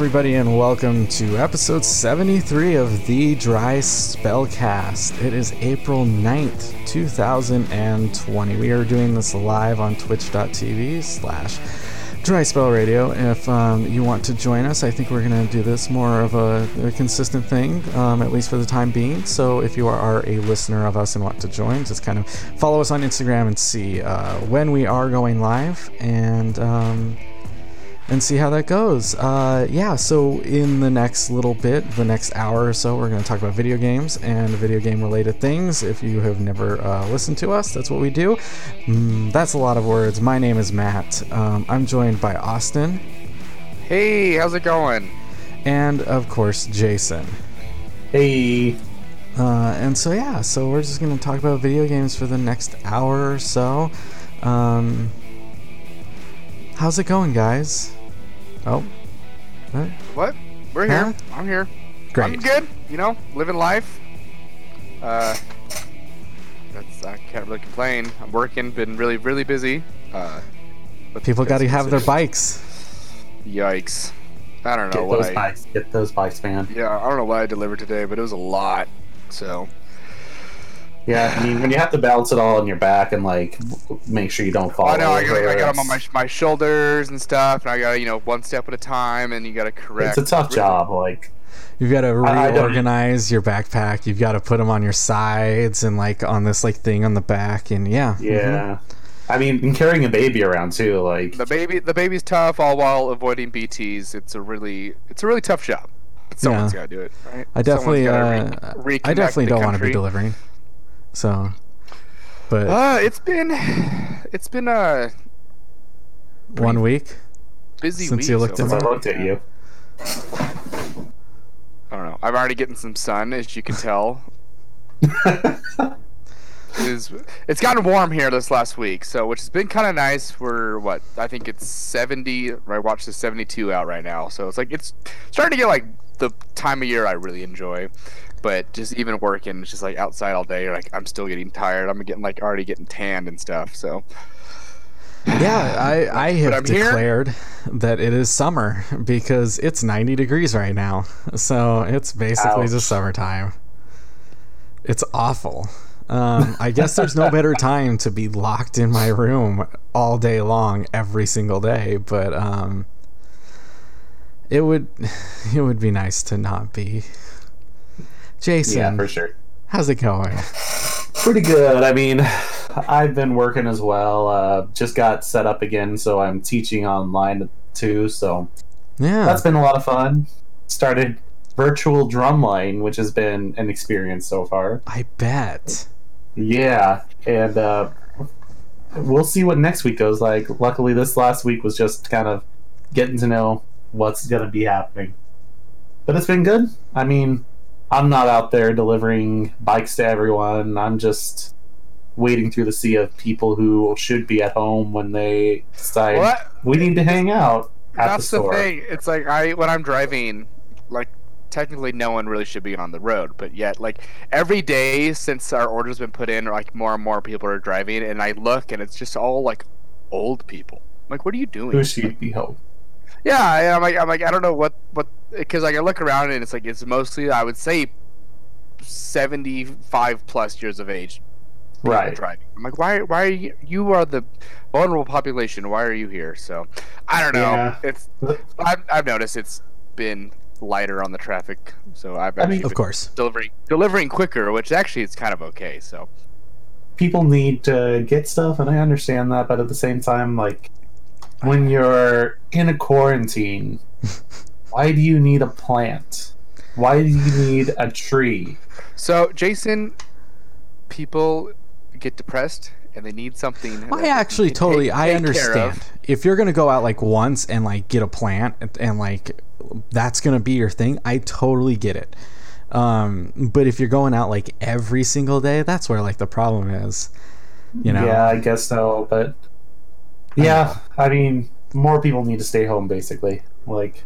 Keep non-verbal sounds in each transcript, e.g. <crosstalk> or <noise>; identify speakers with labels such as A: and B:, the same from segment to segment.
A: Everybody, and welcome to episode 73 of the Dry Spellcast. It is April 9th, 2020. We are doing this live on twitch.tv slash Dry Spell Radio. If um, you want to join us, I think we're going to do this more of a, a consistent thing, um, at least for the time being. So if you are a listener of us and want to join, just kind of follow us on Instagram and see uh, when we are going live. And. Um, and see how that goes. Uh, yeah, so in the next little bit, the next hour or so, we're going to talk about video games and video game related things. If you have never uh, listened to us, that's what we do. Mm, that's a lot of words. My name is Matt. Um, I'm joined by Austin.
B: Hey, how's it going?
A: And of course, Jason.
C: Hey.
A: Uh, and so, yeah, so we're just going to talk about video games for the next hour or so. Um, how's it going, guys? Oh. What?
B: What? We're
A: Huh?
B: here. I'm here.
A: Great.
B: I'm good. You know, living life. Uh, that's I can't really complain. I'm working. Been really, really busy. Uh, but
A: People got to have their bikes.
B: Yikes! I don't know
C: Get
B: what
C: those
B: I.
C: bikes. Get those bikes, man.
B: Yeah, I don't know what I delivered today, but it was a lot. So
C: Yeah, I mean, when you have to balance it all on your back and like make sure you don't fall.
B: I know I got, I got them on my my shoulders and stuff, and I got you know one step at a time, and you got to correct.
C: It's a tough job. Like,
A: You've got to
C: I- I don't-
A: reorganize your backpack. You've got to put them on your sides and like on this like thing on the back. And yeah,
C: yeah. I mean, and carrying a baby around too. Like,
B: The baby, the baby's tough, all while avoiding BTS. It's a really, it's a really tough job. But someone's
A: Yeah.
B: got to do it, right?
A: I definitely,
B: Someone's
A: uh,
B: re-
A: I definitely don't want to be delivering. So, but
B: Uh, it's been, it's been a
A: one week.
B: busy
A: Since
B: week.
A: you looked
B: so
A: at
C: since I looked at you,
B: I don't know. I'm already getting some sun, as you can tell. It <laughs> is, it's gotten warm here this last week, so which has been kind of nice. We're what I think it's 70. I watched the 72 out right now, so it's like it's starting to get like the time of year I really enjoy. But just even working, it's just like outside all day. You're like I'm still getting tired. I'm getting like already getting tanned and stuff. So
A: Yeah, I I have
B: I'm here.
A: declared that it is summer because it's 90 degrees right now. So it's basically
C: Ouch.
A: just summertime. It's awful. Um, I guess there's no better <laughs> time to be locked in my room all day long every single day, but um, it would <sighs> it would be nice to not be. Jason,
C: yeah, for sure.
A: how's it going? <sighs>
C: Pretty good. I mean, I've been working as well. Uh, just got set up again, so I'm teaching online too. So
A: Yeah,
C: that's been a lot of fun. Started virtual drumline, which has been an experience so far.
A: I bet.
C: Yeah, and uh, we'll see what next week goes like. Luckily, this last week was just kind of getting to know what's going to be happening. But it's been good. I mean, I'm not out there delivering bikes to everyone. I'm just wading through the sea of people who should be at home when they decide
B: Well, that-
C: we need to hang out at
B: that's
C: the
B: the, thing. It's like I when I'm driving, like technically no one really should be on the road, but yet like every day since our order's been put in, like more and more people are driving, and I look and it's just all like old people. I'm like, what are you doing?
C: Who should be home?
B: Yeah, and I'm like, I'm like, I don't know what what because like I look around and it's like it's mostly I would say seventy five plus years of age
C: Right.
B: driving. I'm like, why? Why are you? You are the vulnerable population. Why are you here? So, I don't know.
C: Yeah.
B: It's I've, I've noticed it's been lighter on the traffic. So I've
C: I
B: actually
C: mean-
A: Of course.
B: delivering delivering quicker, which actually it's kind of okay. So
C: people need to get stuff and i understand that but at the same time like when you're in a quarantine <laughs> why do you need a plant why do you need a tree
B: so Jason, people get depressed and they need something.
A: I actually totally
B: take-
A: I
B: take
A: understand. If you're gonna go out like once and like get a plant and, and like that's gonna be your thing, I totally get it. Um, but if you're going out like every single day, that's where like the problem is. You know,
C: yeah i guess so but yeah i mean more people need to stay home basically. Like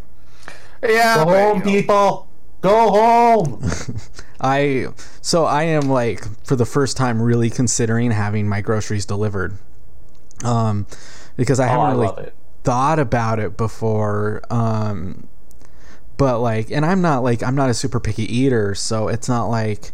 B: Yeah,
C: go
B: but,
C: home
B: you know,
C: people! Go home! <laughs>
A: I so I am like for the first time really considering having my groceries delivered. Um, because I
C: oh,
A: haven't
C: i
A: really thought about it before um but like and i'm not like i'm not a super picky eater so it's not like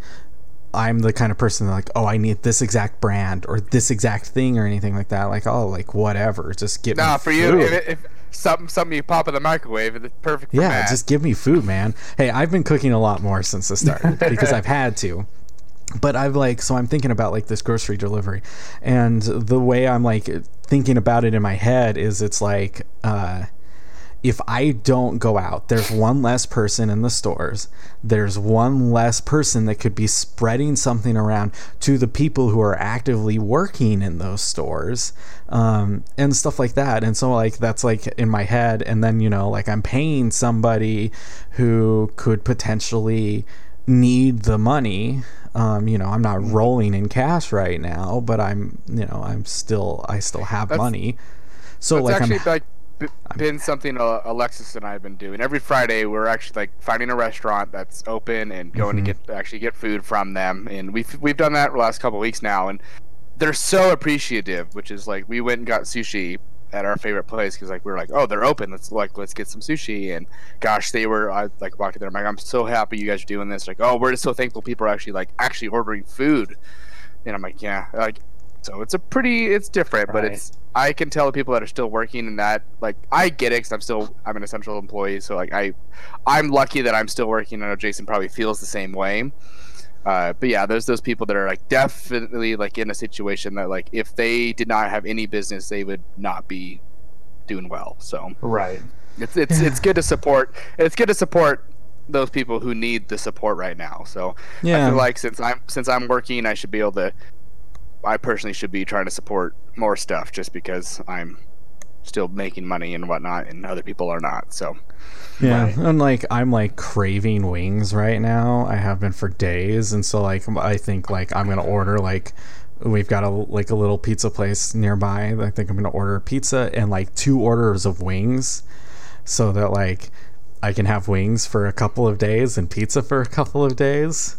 A: i'm the kind of person that like oh i need this exact brand or this exact thing or anything like that. Like oh like whatever. Just get
B: Nah, for you, if, if something something you pop in the microwave, it's perfect. For
A: yeah just give me food man. Hey i've been cooking a lot more since this started <laughs> because i've had to. But I've like so I'm thinking about like this grocery delivery. And the way I'm like thinking about it in my head is it's like uh if I don't go out, there's one less person in the stores. There's one less person that could be spreading something around to the people who are actively working in those stores um, and stuff like that. And so, like, that's like in my head. And then, you know, like, I'm paying somebody who could potentially need the money. Um, you know, I'm not rolling in cash right now, but I'm, you know, I'm still, I still have
B: That's-
A: money. So, like, I'm,
B: been something Alexis and I have been doing. Every Friday, we're actually like finding a restaurant that's open and going
A: Mm-hmm.
B: to get actually get food from them. And we've we've done that the last couple weeks now, and they're so appreciative. Which is like we went and got sushi at our favorite place because like we were like, oh, they're open. Let's like let's get some sushi. And gosh, they were I like walked in there. I'm like, I'm so happy you guys are doing this. Like, oh, we're just so thankful people are actually like actually ordering food. And I'm like, yeah, like so it's a pretty it's different, but it's I can tell the people that are still working in that like I get it because I'm still I'm an essential employee, so like I I'm lucky that I'm still working. I know Jason probably feels the same way. Uh, but yeah, there's those people that are like definitely like in a situation that like if they did not have any business, they would not be doing well. So
C: Right.
B: it's it's it's good to support. It's good to support those people who need the support right now. So I
A: yeah.
B: feel like since I'm since I'm working, I should be able to. I personally should be trying to support more stuff just because I'm still making money and whatnot, and other people are not. So
A: Yeah,
C: Right.
A: I'm like I'm like craving wings right now. I have been for days, and so like I think like I'm gonna order like we've got a like a little pizza place nearby. I think I'm gonna order pizza and like two orders of wings, so that like I can have wings for a couple of days and pizza for a couple of days.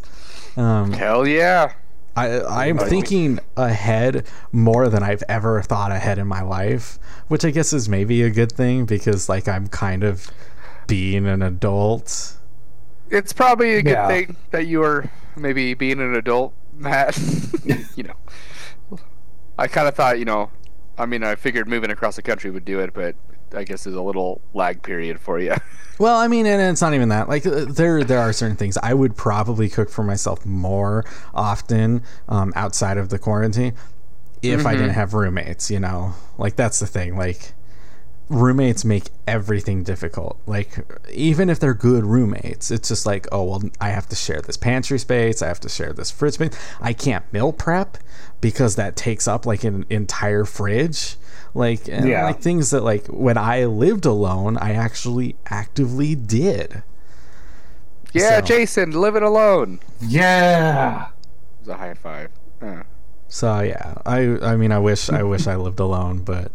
A: Um,
B: hell yeah,
A: I I'm thinking ahead more than I've ever thought ahead in my life, which I guess is maybe a good thing because like I'm kind of being an adult.
B: it's probably a good
C: Yeah.
B: thing that you are maybe being an adult, Matt. <laughs> you know, I kind of thought you know, I mean, I figured moving across the country would do it, but I guess there's a little lag period for you. <laughs>
A: Well, I mean, and it's not even that. Like uh, there there are certain things I would probably cook for myself more often um, outside of the quarantine if I didn't have roommates, you know. Like that's the thing. Like roommates make everything difficult. Like even if they're good roommates, it's just like, oh well, I have to share this pantry space, I have to share this fridge space. I can't meal prep because that takes up like an entire fridge. Like and
C: Yeah.
A: like things that like when I lived alone, I actually actively did.
B: yeah,
A: So-
B: Jason, living alone.
C: Yeah.
B: It was a high five. Uh,
A: So yeah, I I mean I wish I wish I lived alone, but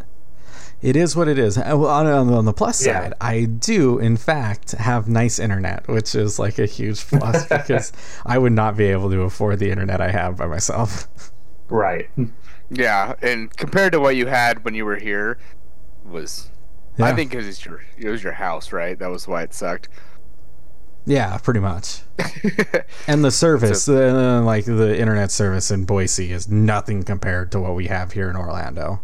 A: it is what it is. Uh, On, on, on the plus
C: Yeah.
A: side, I do in fact have nice internet, which is like a huge plus <laughs> because I would not be able to afford the internet I have by myself.
C: Right.
B: Yeah, and compared to what you had when you were here, was I think because it's your it was your house, right? That was why it sucked.
A: Yeah, pretty much. <laughs> And the service, uh, like the internet service in Boise, is nothing compared to what we have here in Orlando.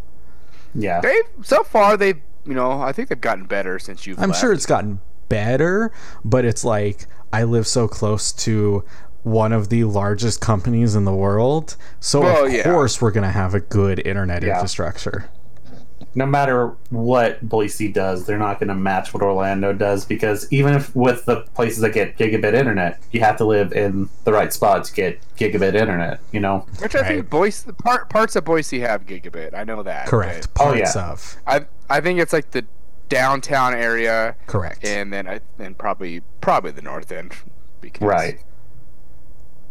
C: Yeah.
B: they so far they you know I think they've gotten better since you've.
A: I'm
B: left.
A: sure it's gotten better, but it's like I live so close to one of the largest companies in the world, so
B: Well,
A: of
B: yeah.
A: course we're gonna have a good internet
C: Yeah.
A: infrastructure.
C: No matter what Boise does, they're not going to match what Orlando does because even if with the places that get gigabit internet, you have to live in the right spot to get gigabit internet. You know.
B: Which I
A: Right.
B: think Boise part parts of Boise have gigabit. I know that.
A: Correct.
C: Oh,
A: Parts
C: yeah.
A: of.
B: I I think it's like the downtown area,
A: Correct.
B: and then I and probably probably the north end. Because,
C: Right.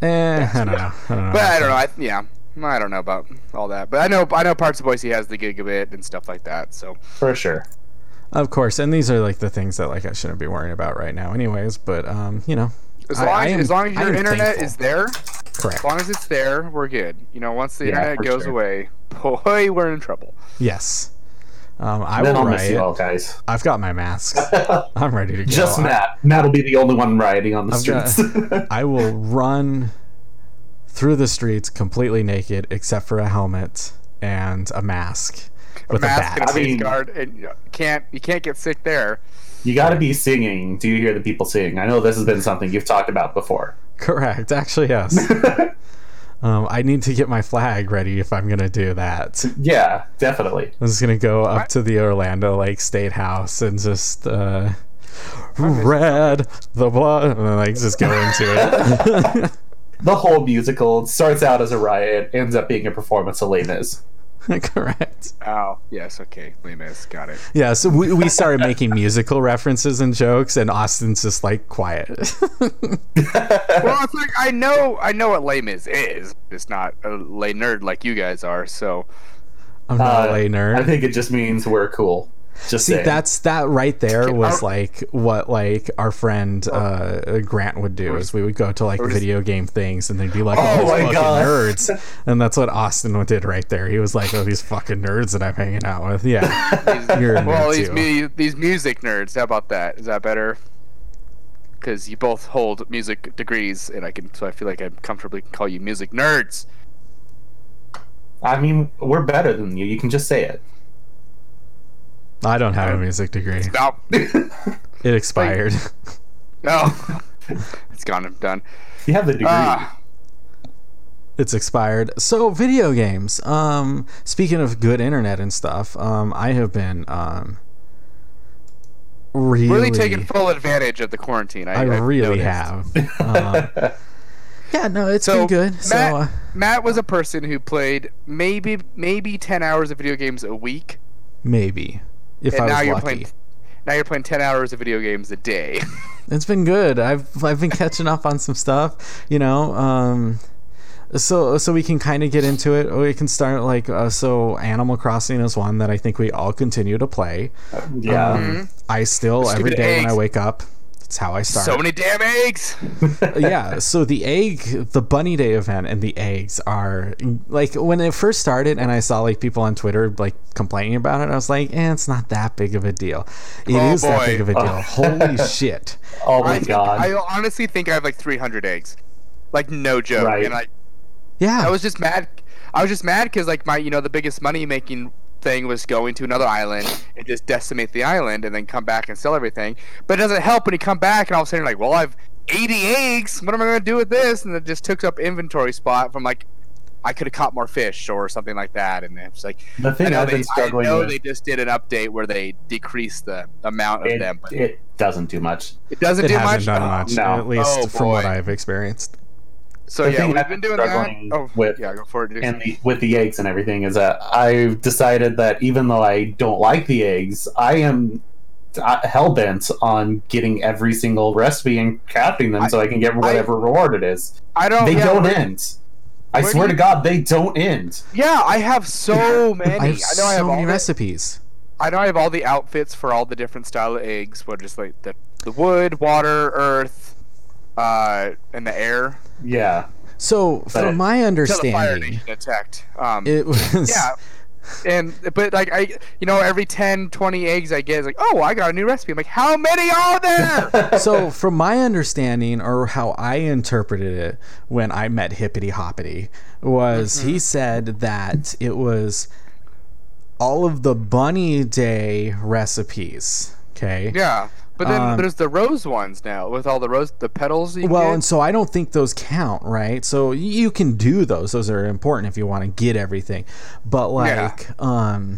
A: Eh, I don't know. I don't know.
B: But I don't know. I, yeah, I don't know about all that. But I know I know parts of Boise has the gigabit and stuff like that. So
C: For sure.
A: Of course, and these are like the things that like I shouldn't be worrying about right now, anyways. But um, you know,
B: as long
A: I
B: as,
A: am-
B: as long as your internet
A: thankful.
B: is there,
A: correct.
B: as long as it's there, we're good. You know, once the
C: Yeah,
B: internet goes
C: sure.
B: away, <laughs> boy, we're in trouble.
A: Yes. Um, I
C: then
A: will
C: I'll miss you all, guys.
A: I've got my mask. <laughs> I'm ready to go.
C: Just Matt. Matt will be the only one rioting on the
A: I've got-
C: streets. <laughs>
A: I will run through the streets completely naked, except for a helmet and a mask
B: A
A: with a,
B: mask and
A: bat.
B: a
C: I mean-
B: guard, and you can't you can't get sick there.
C: you got to be singing. Do you hear the people sing? I know this has been something you've talked about before.
A: Correct. Actually, yes. <laughs> um, I need to get my flag ready if I'm gonna do that.
C: yeah, definitely.
A: I'm just gonna go up to the Orlando Lake State House and just uh, red the blood, and then like just go into it. <laughs> <laughs>
C: The whole musical starts out as a riot, ends up being a performance of Les Mis. <laughs>
A: Correct.
B: Oh yes, okay, Lemus, got it.
A: Yeah, so we, we started making musical references and jokes, and Austin's just like quiet. <laughs>
B: well, it's like I know I know what Les Mis is. It's not a lay nerd like you guys are. So
A: I'm not
C: Uh,
A: a lay nerd.
C: I think it just means we're cool. Just
A: See,
C: saying.
A: that's that right there
B: Okay,
A: was
B: our-
A: like what like our friend uh, Grant would do is we would go to like
B: or just-
A: video game things and they'd be like,
C: Oh
A: "Oh, these
C: my
A: fucking
C: God.
A: nerds," <laughs> and that's what Austin did right there. He was like, "Oh, these fucking nerds that I'm hanging out with." Yeah, <laughs>
B: these,
A: You're
B: well, these mu- these music nerds. How about that? Is that better? Because you both hold music degrees, and I can so I feel like I comfortably can call you music nerds.
C: I mean, we're better than you. You can just say it.
A: I don't have a music degree.
B: No, <laughs>
A: It expired.
B: no, <laughs> it's gone. I'm done.
C: You have the degree.
B: Ah,
A: it's expired. So video games. Um, speaking of good internet and stuff, um, I have been um really,
B: really taking full advantage of the quarantine. I,
A: I really
B: noticed.
A: have. <laughs> Um, yeah, no, it's
B: So
A: been good. So uh,
B: Matt was a person who played maybe maybe ten hours of video games a week,
A: maybe if
B: and
A: I
B: now
A: was
B: you're
A: lucky.
B: playing now you're playing ten hours of video games a day. <laughs>
A: It's been good. I've I've been catching up on some stuff, you know. Um, so so we can kind of get into it. We can start like uh, so. Animal Crossing is one that I think we all continue to play.
C: yeah.
A: Um, I still
B: Stupid
A: every day when I wake up, it's how I start.
B: so many damn eggs. <laughs>
A: yeah. So the egg, the Bunny Day event, and the eggs are like when it first started, and I saw like people on Twitter like complaining about it. I was like, eh, it's not that big of a deal. It is
B: Oh,
A: that
B: boy.
A: big of a deal.
C: Oh. <laughs>
A: Holy shit.
C: oh
B: I
C: my
B: think-
C: god.
B: I honestly think I have like 300 eggs, like no joke.
C: Right.
B: And I,
A: Yeah.
B: I was just mad. I was just mad because like my, you know, the biggest money making thing was going to another island and just decimate the island and then come back and sell everything. But it doesn't help when you come back and all of a sudden you're like, well, I've 80 eggs. What am I going to do with this? And it just took up inventory spot from like. I could have caught more fish or something like that, and it's like
C: the
B: I
C: thing
B: know,
C: I've been
B: they,
C: been
B: I know
C: with,
B: they just did an update where they decreased the amount of
C: it,
B: them, but
C: it doesn't do much.
B: it doesn't
A: it
B: do
A: hasn't
B: much.
A: done
B: Oh,
A: much,
C: no.
A: at least
B: Oh,
A: from what. I've experienced.
B: So
C: The
B: yeah, we've
C: I've
B: been
C: been
B: doing that. Oh,
C: with-
B: yeah, go for it.
C: And the, with the eggs and everything is that I've decided that even though I don't like the eggs, I am hell bent on getting every single recipe and crafting them
B: I-
C: so I can get whatever reward it is.
B: I don't.
C: they
B: yeah,
C: don't
B: where-
C: end. I swear
B: do
C: to God, they don't end.
B: Yeah, I have so many.
A: I have
B: I know I have
A: so
B: all
A: many
B: the,
A: recipes.
B: I know I have all the outfits for all the different style of eggs. What is like the the wood, water, earth, uh, and the air.
C: Yeah.
A: So,
C: But-
A: from my
B: Until the fire
A: understanding,
B: attacked. Um,
A: it was
B: yeah. And but like I, you know, every 10, 20 eggs I get is like, oh, I got a new recipe. I'm like, how many are there? <laughs>
A: so from my understanding or how I interpreted it when I met Hippity Hoppity was
B: Mm-hmm.
A: he said that it was all of the bunny day recipes. Okay.
B: yeah, but then
A: Um,
B: there's the rose ones now with all the rose, the petals. You
A: Well,
B: get.
A: and so I don't think those count, right? So you can do those; those are important if you want to get everything. But
B: Yeah.
A: like, um,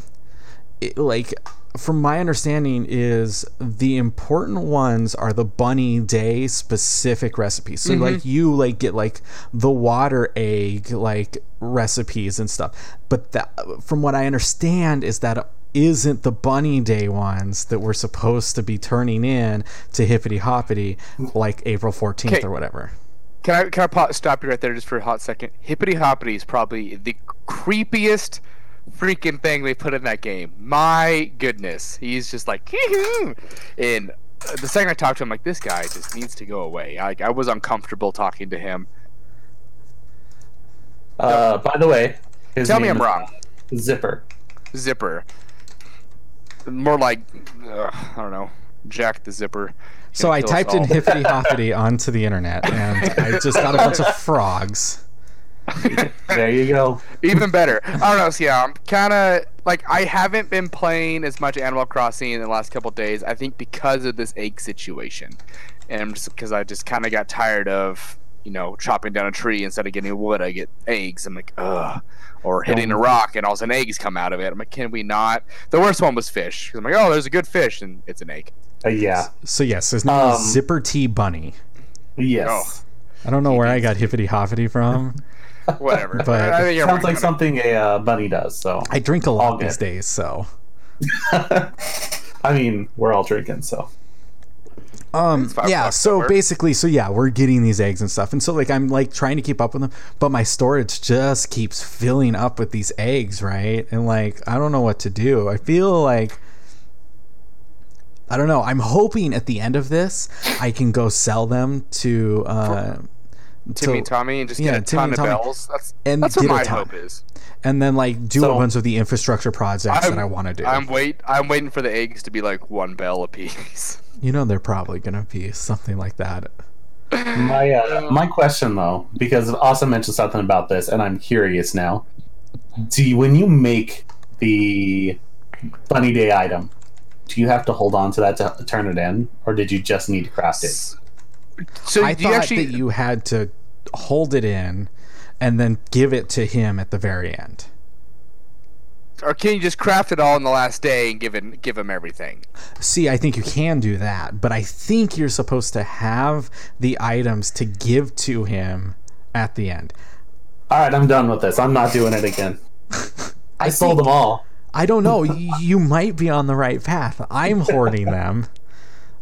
A: it, like from my understanding, is the important ones are the bunny day specific recipes. So
B: Mm-hmm.
A: like you like get like the water egg like recipes and stuff. But that, from what I understand, is that isn't the bunny day ones that we're supposed to be turning in to hippity hoppity like April 14th
B: Okay.
A: or whatever.
B: Can I can I pause, stop you right there just for a hot second? Hippity Hoppity is probably the creepiest freaking thing they put in that game. My goodness, he's just like, "Hee-hoo." and uh, the second I talked to him, like this guy just needs to go away. I, I was uncomfortable talking to him.
C: Uh, by the way, his
B: Tell me I'm
C: is
B: wrong.
C: Zipper.
B: Zipper. More like ugh, I don't know, Jack the Zipper.
A: So I typed in
B: all.
A: hippity <laughs> hoppity onto the internet, and I just got a bunch of frogs.
C: There you go.
B: Even better. I don't know. So yeah, I'm kind of like I haven't been playing as much Animal Crossing in the last couple days. I think because of this egg situation, and just because I just kind of got tired of you know chopping down a tree instead of getting wood, I get eggs. I'm like, ugh. Or hitting a rock and all of a sudden eggs come out of it. I'm like, can we not? The worst one was fish. I'm like, oh, there's a good fish, and it's an egg.
C: Uh, yeah.
A: So yes, his name
C: Um,
A: is Zipper T Bunny.
C: Yes.
B: Oh.
A: I don't know where I got hippity hoppity from. <laughs>
B: Whatever.
A: But-
B: I think you're
C: Sounds like
B: right.
C: something a uh, bunny does. So,
A: I drink a
C: All
A: lot
C: good.
A: these days, so <laughs>
C: I mean, we're all drinking. So,
A: um yeah. So
B: over.
A: basically, so yeah, we're getting these eggs and stuff, and so like I'm like trying to keep up with them, but my storage just keeps filling up with these eggs, right? And like I don't know what to do. I feel like. I don't know. I'm hoping at the end of this, I can go sell them to uh,
B: Timmy
A: to-
B: Tommy and just
A: yeah,
B: get a
A: Timmy
B: ton of
A: Tommy.
B: bells. That's
A: And
B: that's what
A: a
B: my hope is.
A: and then like do a bunch of the infrastructure projects that I want to do.
B: I'm wait. I'm waiting for the eggs to be like one bell apiece.
A: You know, they're probably gonna be something like that.
C: my uh, my question though, because Austin mentioned something about this, and I'm curious now. Do you, when you make the Bunny Day item, do you have to hold on to that to turn it in, or did you just need to craft it?
B: So
A: I
B: do you
A: thought
B: actually?
A: that you had to hold it in and then give it to him at the very end.
B: Or can you just craft it all in the last day and give it give him everything?
A: See, I think you can do that, but I think you're supposed to have the items to give to him at the end.
C: All right, I'm done with this. I'm not doing it again. <laughs> I sold them all.
A: I don't know. <laughs> y- you might be on the right path. I'm hoarding them.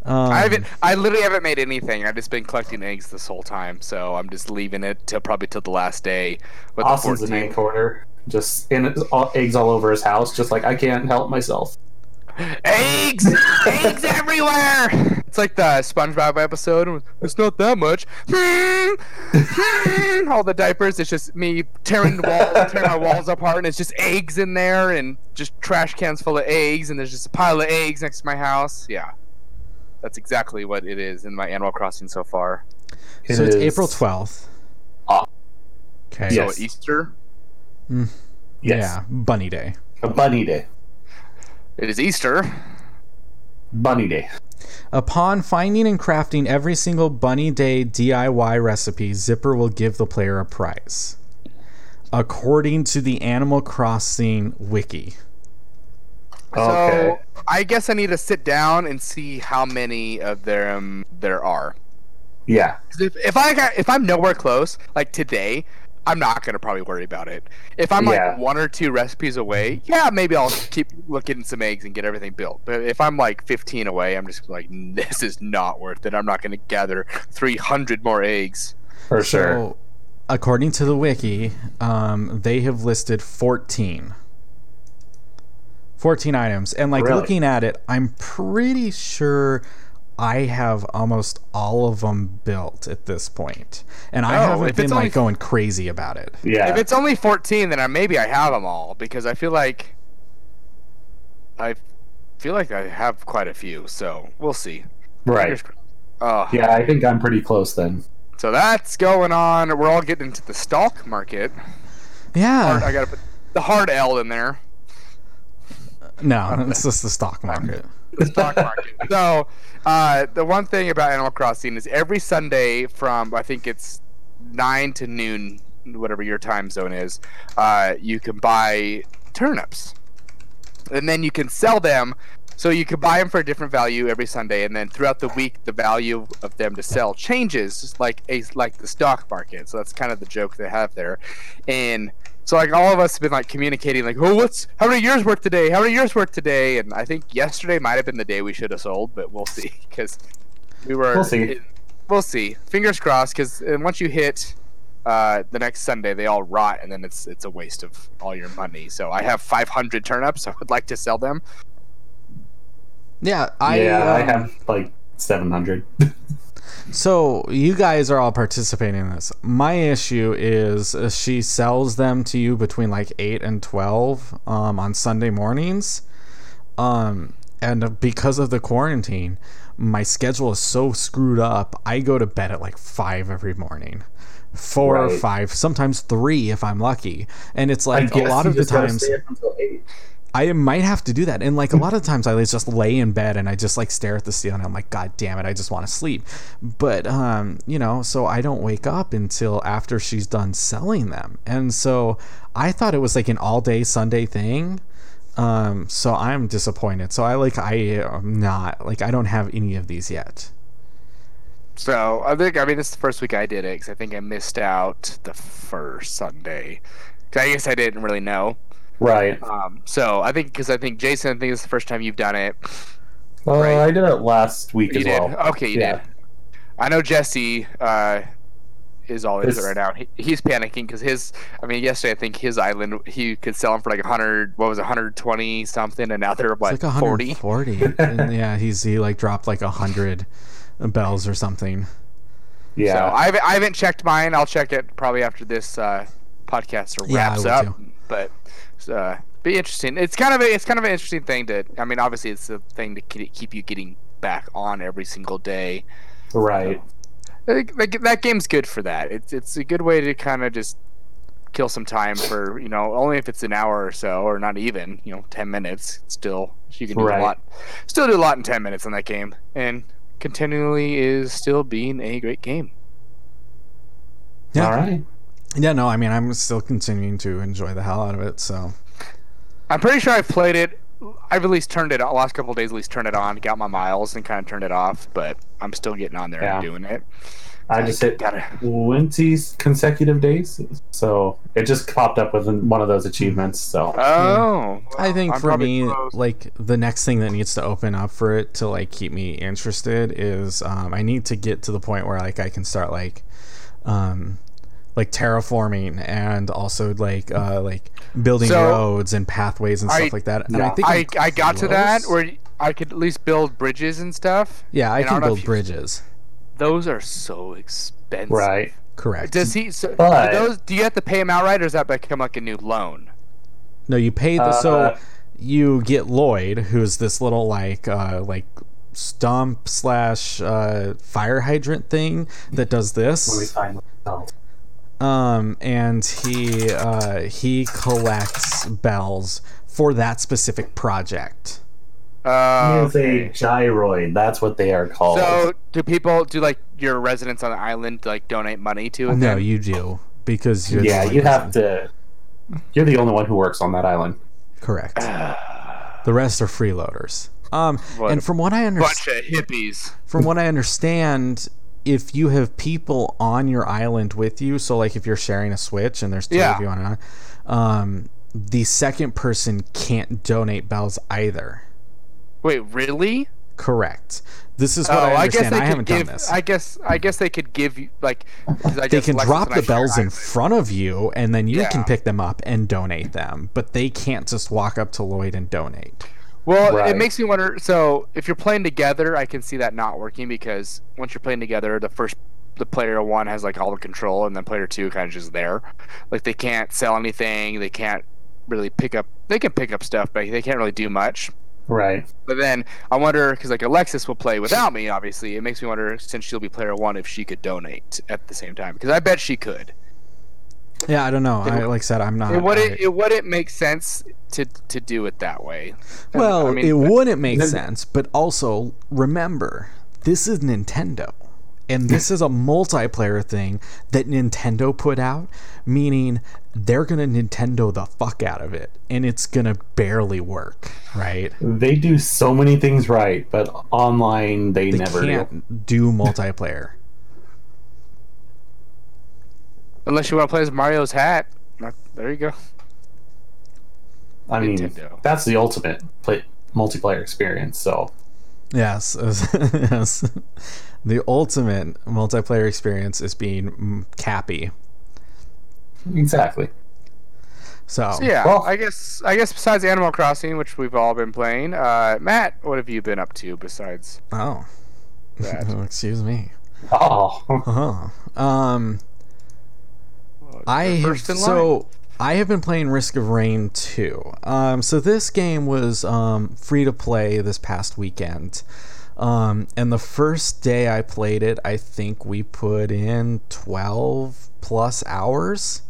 A: Um,
B: I haven't. I literally haven't made anything. I've just been collecting eggs this whole time, so I'm just leaving it till probably till the last day. With
C: Austin's
B: the
C: an
B: 14.
C: egg hoarder, just in all, eggs all over his house, just like I can't help myself.
B: Eggs! eggs everywhere! It's like the SpongeBob episode. It's not that much. <laughs> All the diapers. It's just me tearing the walls, tearing my walls apart, and it's just eggs in there, and just trash cans full of eggs, and there's just a pile of eggs next to my house. Yeah, that's exactly what it is in my Animal Crossing so far.
C: It
A: so it's April 12th.
C: Ah.
A: Okay.
C: Yes.
B: So Easter.
C: Yes,
A: Yeah, Bunny Day.
C: a bunny day.
B: It is Easter.
C: Bunny day.
A: Upon finding and crafting every single Bunny Day DIY recipe, Zipper will give the player a prize. According to the Animal Crossing wiki.
C: Okay.
B: So I guess I need to sit down and see how many of them there are.
C: Yeah.
B: If, if I got, if I'm nowhere close, like today, I'm not gonna probably worry about it. If I'm
C: Yeah.
B: like one or two recipes away, yeah, maybe I'll keep looking at some eggs and get everything built. But if I'm like 15 away, I'm just like, <laughs> this is not worth it. I'm not gonna gather 300 more eggs.
C: For sure.
A: So, according to the wiki, um, they have listed 14. 14 items. And like
C: Really?
A: looking at it, I'm pretty sure I have almost all of them built at this. And I
B: Oh,
A: haven't been like
B: only-
A: going crazy about it.
C: yeah.
B: If it's only 14, then I, maybe I have them all because I feel like I feel like I have quite a few. So we'll see.
C: right.
B: Oh,
C: Yeah, I think I'm pretty close then.
B: So that's going on. We're all getting into the stock market.
A: Yeah.
B: I gotta put the hard L in there.
A: no, it's just the stock market.
B: The stock market. <laughs> so uh, the one thing about Animal Crossing is every Sunday from I think it's nine to noon, whatever your time zone is, uh, you can buy turnips, and then you can sell them. So you can buy them for a different value every Sunday, and then throughout the week, the value of them to sell changes, just like a like the stock market. So that's kind of the joke they have there, and so like all of us have been like communicating like, oh, what's how many years worth today? How many years worth today? And I think yesterday might have been the day we should have sold, but we'll see because we were.
C: We'll see.
B: it- we'll see. Fingers crossed, because once you hit uh, the next Sunday, they all rot, and then it's it's a waste of all your money. So I have 500 turnips. <laughs> I would like to sell them.
A: Yeah, I
C: yeah, I
A: um,
C: have like 700. <laughs>
A: So you guys are all participating in this. My issue is uh, she sells them to you between like eight and twelve um, on Sunday mornings. Um, and because of the quarantine, my schedule is so screwed up. I go to bed at like five every morning, four or five, sometimes three if I'm lucky. And it's like a lot of the times I might have to do that. And like a lot of times I just lay in bed and I just like stare at the ceiling. I'm like, God damn it, I just want to sleep. But um, you know, so I don't wake up until after she's done selling them. And so I thought it was like an all day Sunday thing. Um, so I'm disappointed. So I like I am not like I don't have any of these yet.
B: So I think I mean is the first week I did it because I think I missed out the first Sunday. I guess I didn't really know.
C: Right.
B: Um, so I think because I think Jason, I think it's the first time you've done it.
C: Well,
B: Right.
C: I did it last week
B: You
C: as
B: did.
C: well.
B: Okay, you
C: Yeah.
B: did. I know Jesse uh, is all into it right now. He, he's panicking because his. I mean, yesterday I think his island he could sell them for like hundred. What was it, hundred twenty something, and now they're what
A: It's like
B: forty.
A: 140. <laughs> and yeah, he's he like dropped like a hundred bells or something.
C: Yeah.
B: So I haven't, I haven't checked mine. I'll check it probably after this uh, podcast
A: Yeah, I
B: wraps
A: will
B: up.
A: too.
B: But uh, be interesting. It's kind of a, it's kind of an interesting thing to. I mean, obviously it's a thing to keep you getting back on every single day.
C: right.
B: I think that, that game's good for that. It's it's a good way to kind of just kill some time for you know only if it's an hour or so or not even you know ten minutes. Still you can do
C: Right.
B: a lot. Still do a lot in ten minutes on that game, and continually is still being a great game.
A: Yeah.
C: All right.
A: Yeah, no, I mean I'm still continuing to enjoy the hell out of it. So
B: I'm pretty sure I've played it. I've at least turned it on. Last couple of days, at least turned it on, got my miles, and kind of turned it off. But I'm still getting on there
C: Yeah.
B: and doing it.
C: I just hit
B: Gotta-
C: 20 consecutive days. So it just popped up with one of those achievements. So
B: Oh,
A: I think
B: I'm
A: for me,
B: close.
A: like the next thing that needs to open up for it to like keep me interested is um, I need to get to the point where like I can start like um, like terraforming and also like uh, like building
B: So,
A: roads and pathways and
B: I-
A: stuff like that. And I think
B: I,
A: I'm
B: got to that where I could at least build bridges and stuff.
A: yeah, I
B: and I
A: can
B: don't
A: build
B: you-
A: bridges.
B: Those are so expensive.
C: right.
A: Correct.
B: Does he? So,
C: But-
B: do those do you have to pay him outright, or does that become like a new loan?
A: No, you pay the
C: Uh,
A: so you get Lloyd, who's this little like uh like stump slash uh fire hydrant thing that does
C: Let me
A: this.
C: Find myself.
A: Um and he uh he collects bells for that specific project.
B: Uh,
C: He is a gyroid. That's what they are called.
B: so do people do like your residents on the island like donate money to it?
A: No, you do because you're
C: yeah,
A: only
C: you have to. You're the only one who works on that island.
A: correct. <sighs> the rest are freeloaders. Um
B: What
A: and from what I understand
B: bunch of hippies.
A: from what I understand, if you have people on your island with you, so like if you're sharing a Switch and there's two
B: Yeah.
A: of you on it, um, the second person can't donate bells either.
B: Wait, really?
A: Correct. This is what
B: oh,
A: I
B: I guess
A: understand.
B: they
A: I, haven't
B: give.
A: done this.
B: I guess I guess they could give you like.
A: they can drop the bells in front of you, and then you can pick them up and donate them. But they can't just walk up to Lloyd and donate.
B: Well,
C: Right.
B: it makes me wonder. So, if you're playing together, I can see that not working because once you're playing together, the first the player one has like all the control, and then player two kind of just there. Like they can't sell anything. They can't really pick up. They can pick up stuff, but they can't really do much.
C: Right.
B: But then I wonder because like Alexis will play without me. Obviously, it makes me wonder since she'll be player one if she could donate at the same time because I bet she could.
A: Yeah, I don't know. I like I said, I'm not.
B: It wouldn't.
A: I-
B: It wouldn't make sense to to do it that way.
A: Well,
B: I mean,
A: it wouldn't make
C: Then-
A: sense, but also remember, this is Nintendo. And this is a multiplayer thing that Nintendo put out, meaning they're going to Nintendo the fuck out of it and it's going to barely work, right?
C: They do so many things right, but online they,
A: They
C: never do.
A: can't do multiplayer.
B: Unless you want to play as Mario's hat. There you go.
C: I mean,
B: Nintendo.
C: that's the ultimate play, multiplayer experience. So
A: Yes, <laughs> yes. The ultimate multiplayer experience is being mm, Cappy.
C: exactly.
A: So,
B: So yeah,
C: Well-
B: I guess I guess besides Animal Crossing, which we've all been playing, uh, Matt, what have you been up to besides
A: oh,
B: that? <laughs>
A: excuse me.
C: Oh,
A: Uh-huh. Um, I have,
B: first in line.
A: so I have been playing Risk of Rain 2. Um, so this game was um, free to play this past weekend. Um, and the first day I played it, I think we put in 12 plus hours.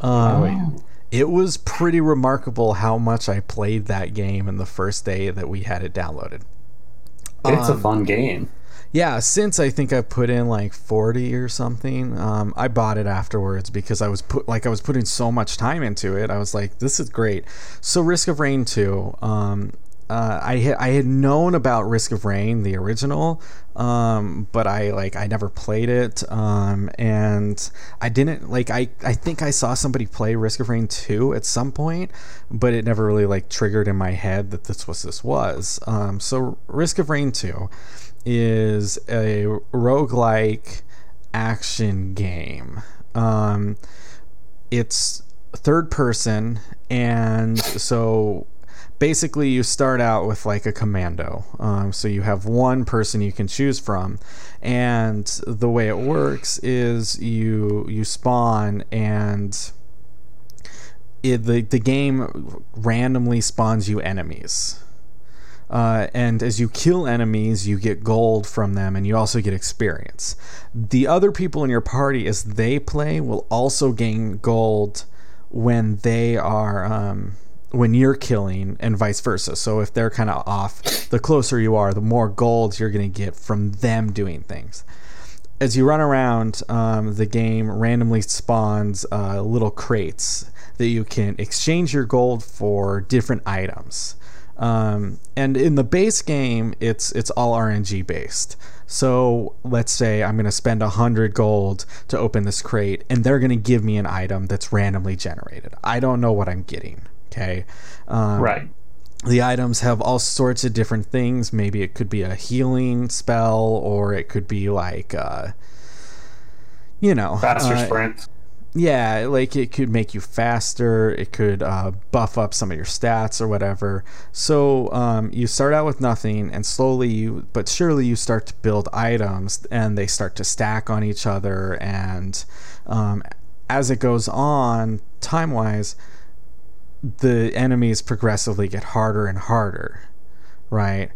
A: Um, It was pretty remarkable how much I played that game in the first day that we had it downloaded.
C: It's a
A: Um,
C: fun game.
A: Yeah, since I think I've put in like 40 or something, um, I bought it afterwards because I was put like I was putting so much time into it. I was like, this is great. So Risk of Rain 2, um, uh, I had I had known about Risk of Rain, the original, um, but I like I never played it, um, and I didn't like I I think I saw somebody play Risk of Rain 2 at some point, but it never really like triggered in my head that this was this was. Um, so Risk of Rain 2 is a roguelike action game. Um, it's third person, and so basically you start out with like a commando. Um, so you have one person you can choose from, and the way it works is you you spawn and. It, the, the game randomly spawns you enemies. Uh, and as you kill enemies, you get gold from them, and you also get experience. The other people in your party, as they play, will also gain gold when they are um, when you're killing, and vice versa. So if they're kind of off, the closer you are, the more gold you're going to get from them doing things. As you run around, um, the game randomly spawns uh, little crates that you can exchange your gold for different items. Um, and in the base game, it's it's all RNG based. So let's say I'm going to spend a hundred gold to open this crate, and they're going to give me an item that's randomly generated. I don't know what I'm getting. Okay, um,
C: right.
A: the items have all sorts of different things. Maybe it could be a healing spell, or it could be like, uh, you know,
C: Faster
A: uh,
C: sprint.
A: Yeah, like it could make you faster. It could uh, buff up some of your stats or whatever. So um, you start out with nothing, and slowly you, but surely, you start to build items, and they start to stack on each other. And um, as it goes on, time wise, the enemies progressively get harder and harder, right?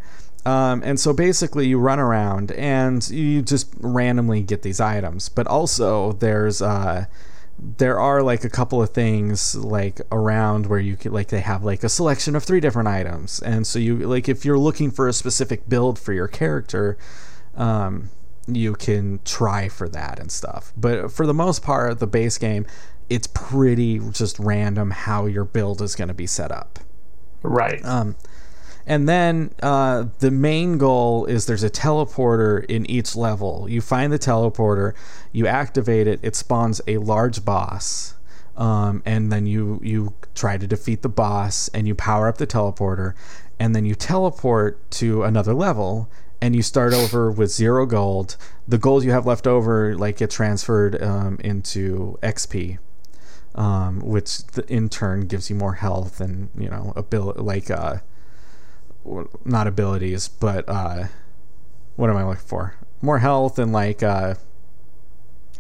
A: Um, and so basically, you run around and you just randomly get these items. But also, there's uh, there are like a couple of things like around where you could like they have like a selection of three different items, and so you like if you're looking for a specific build for your character, um, you can try for that and stuff. But for the most part, the base game, it's pretty just random how your build is going to be set up.
C: Right.
A: Um, and then uh, the main goal is there's a teleporter in each level. You find the teleporter, you activate it, it spawns a large boss. Um, and then you you try to defeat the boss and you power up the teleporter and then you teleport to another level and you start over with zero gold the gold you have left over like get transferred um, into xp um, which in turn gives you more health and you know ability like uh not abilities but uh what am i looking for more health and like uh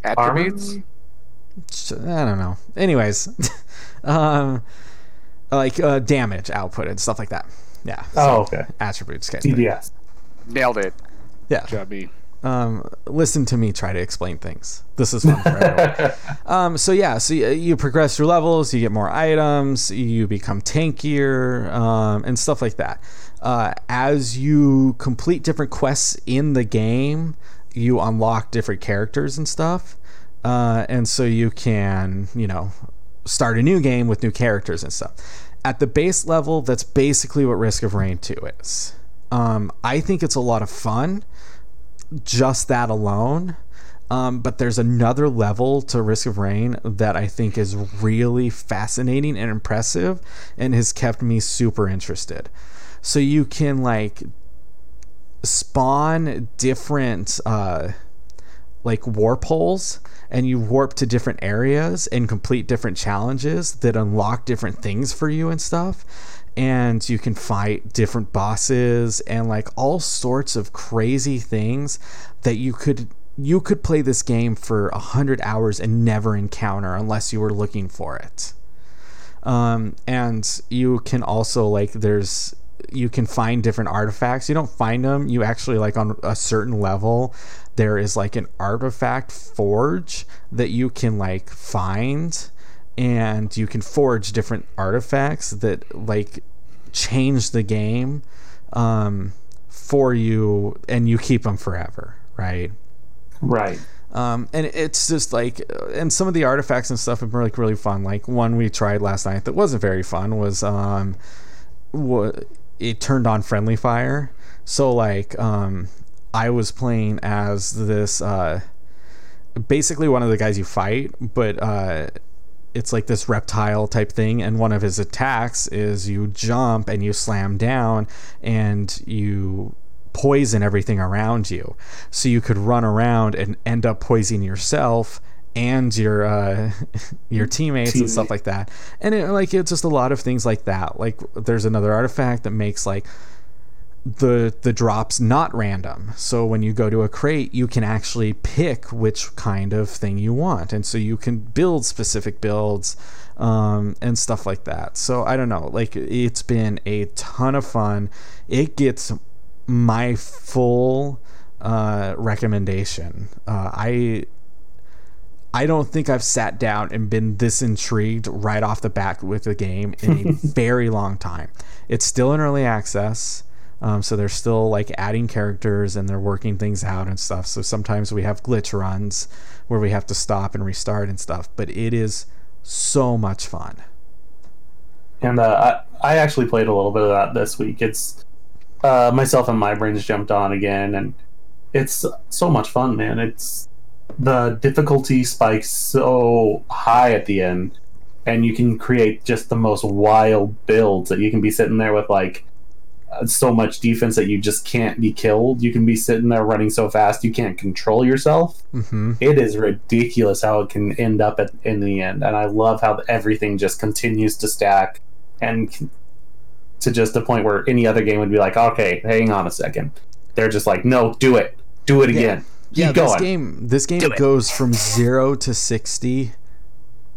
B: Attributes.
C: Armor?
A: i don't know anyways <laughs> um like uh damage output and stuff like that yeah
C: Oh, okay.
A: attributes kind of
B: Nailed it.
A: yeah
B: Job B.
A: um, listen to me try to explain things. This is fun for everyone. <laughs> um, so yeah, so you, you progress through levels, you get more items, you become tankier, um, and stuff like that. Uh, as you complete different quests in the game, you unlock different characters and stuff, uh, and so you can, you know, start a new game with new characters and stuff. At the base level, that's basically what Risk of Rain 2 is. Um, I think it's a lot of fun just that alone. Um, but there's another level to Risk of Rain that I think is really fascinating and impressive and has kept me super interested. So you can like spawn different uh, like warp holes and you warp to different areas and complete different challenges that unlock different things for you and stuff. And you can fight different bosses and like all sorts of crazy things that you could you could play this game for a hundred hours and never encounter unless you were looking for it. Um, and you can also like there's you can find different artifacts. You don't find them. You actually like on a certain level, there is like an artifact forge that you can like find, and you can forge different artifacts that like change the game um, for you, and you keep them forever, right?
C: Right.
A: Um, and it's just like, and some of the artifacts and stuff have been like really fun. Like one we tried last night that wasn't very fun was um, what it turned on friendly fire. So like, um, I was playing as this, uh, basically one of the guys you fight, but uh, it's like this reptile type thing, and one of his attacks is you jump and you slam down and you poison everything around you. So you could run around and end up poisoning yourself and your uh, <laughs> your teammates and stuff like that. And it, like it's just a lot of things like that. Like there's another artifact that makes like the the drops not random. So when you go to a crate, you can actually pick which kind of thing you want, and so you can build specific builds um, and stuff like that. So I don't know, like it's been a ton of fun. It gets my full uh, recommendation. Uh, I I don't think I've sat down and been this intrigued right off the bat with the game in a <laughs> very long time. It's still in early access. Um, so they're still like adding characters and they're working things out and stuff. So sometimes we have glitch runs where we have to stop and restart and stuff. But it is so much fun.
C: And uh, I, I actually played a little bit of that this week. It's uh, myself and my brains jumped on again, and it's so much fun, man. It's the difficulty spikes so high at the end, and you can create just the most wild builds that you can be sitting there with like uh, so much defense that you just can't be killed. You can be sitting there running so fast you can't control yourself.
A: Mm-hmm.
C: It is ridiculous how it can end up at, in the end, and I love how everything just continues to stack and to just the point where any other game would be like, okay, hang on a second. They're just like, no, do it, do it again.
A: Yeah,
C: Keep
A: this game this game goes from zero to sixty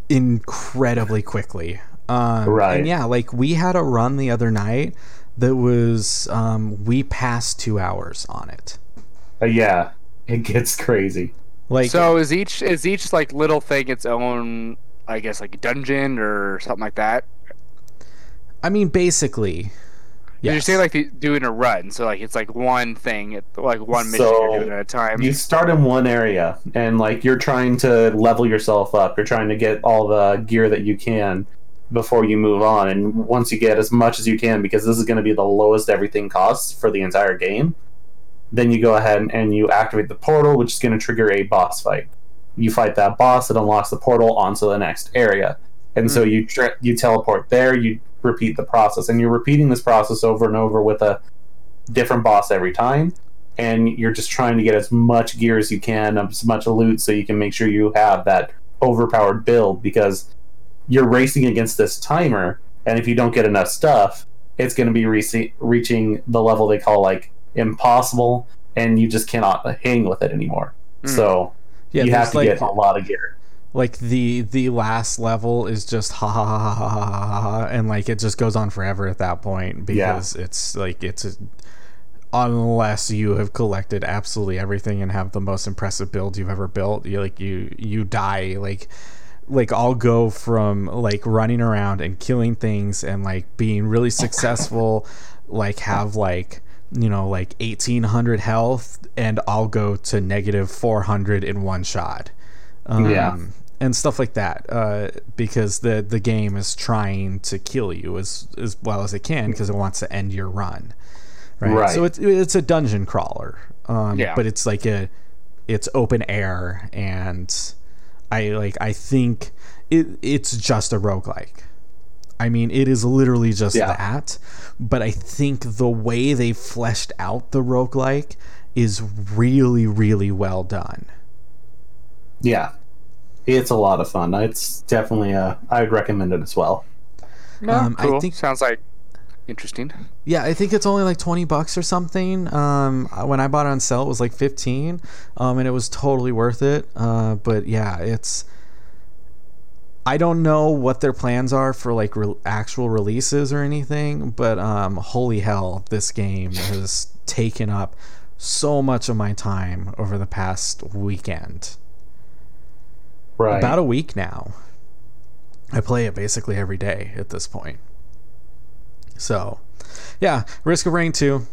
A: incredibly quickly. Um,
C: Right.
A: And yeah, like we had a run the other night that was um, we passed two hours on it.
C: Uh, yeah, it gets crazy.
A: Like
B: so is each is each like little thing its own, I guess, like dungeon or something like that?
A: I mean, basically,
B: You're
A: yes.
B: saying like doing a run, so like it's like one thing, at, like one mission
C: So,
B: you're doing at a time.
C: You start in one area, and like you're trying to level yourself up. You're trying to get all the gear that you can before you move on. And once you get as much as you can, because this is going to be the lowest everything costs for the entire game, then you go ahead and you activate the portal, which is going to trigger a boss fight. You fight that boss, it unlocks the portal onto the next area, and so hmm. you tra- you teleport there. You repeat the process, and you're repeating this process over and over with a different boss every time. And you're just trying to get as much gear as you can, as much loot, so you can make sure you have that overpowered build because you're racing against this timer, and if you don't get enough stuff, it's going to be re- reaching the level they call like impossible, and you just cannot hang with it anymore.
B: Mm.
C: So
A: yeah,
C: you have to
A: like,
C: get a lot of gear.
A: Like the the last level is just ha ha ha ha ha ha ha, ha and like it just goes on forever at that point because it's like it's a, unless you have collected absolutely everything and have the most impressive build you've ever built you like you you die like like I'll go from like running around and killing things and like being really <laughs> successful like have like you know like 1800 health and I'll go to negative 400 in one shot um,
C: Yeah.
A: And stuff like that uh, because the the game is trying to kill you as as well as it can because it wants to end your run right,
C: Right.
A: so it's it's a dungeon crawler um,
B: Yeah.
A: but it's like a it's open air and I like I think it it's just a roguelike. I mean, it is literally just
C: Yeah.
A: that, but I think the way they fleshed out the roguelike is really really well done.
C: Yeah, it's a lot of fun. It's definitely uh, I would recommend it as well.
B: No,
A: Um, I
B: cool.
A: think-
B: Sounds like interesting.
A: Yeah, I think it's only like 20 bucks or something. Um, when I bought it on sale, it was like 15, um, and it was totally worth it. Uh, but yeah, it's I don't know what their plans are for like re- actual releases or anything, but um, holy hell, this game has taken up so much of my time over the past weekend.
C: Right.
A: About a week now. I play it basically every day at this point. So, yeah, Risk of Rain 2.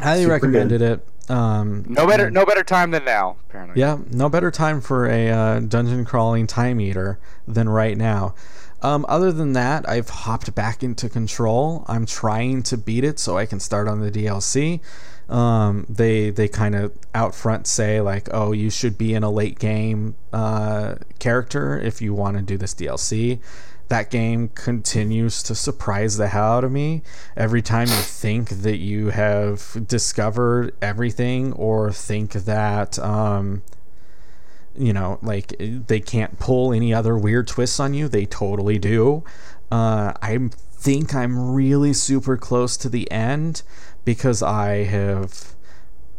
A: Highly
C: Super
A: recommended it. Um,
B: No better, no better time than now. Apparently.
A: yeah, no better time for a uh, dungeon crawling time eater than right now. Um, other than that, I've hopped back into Control. I'm trying to beat it so I can start on the DLC. Um, they they kind of out front say like, oh, you should be in a late game uh, character if you want to do this DLC. That game continues to surprise the hell out of me. Every time you think that you have discovered everything or think that um, you know, like they can't pull any other weird twists on you. They totally do. Uh, I think I'm really super close to the end because I have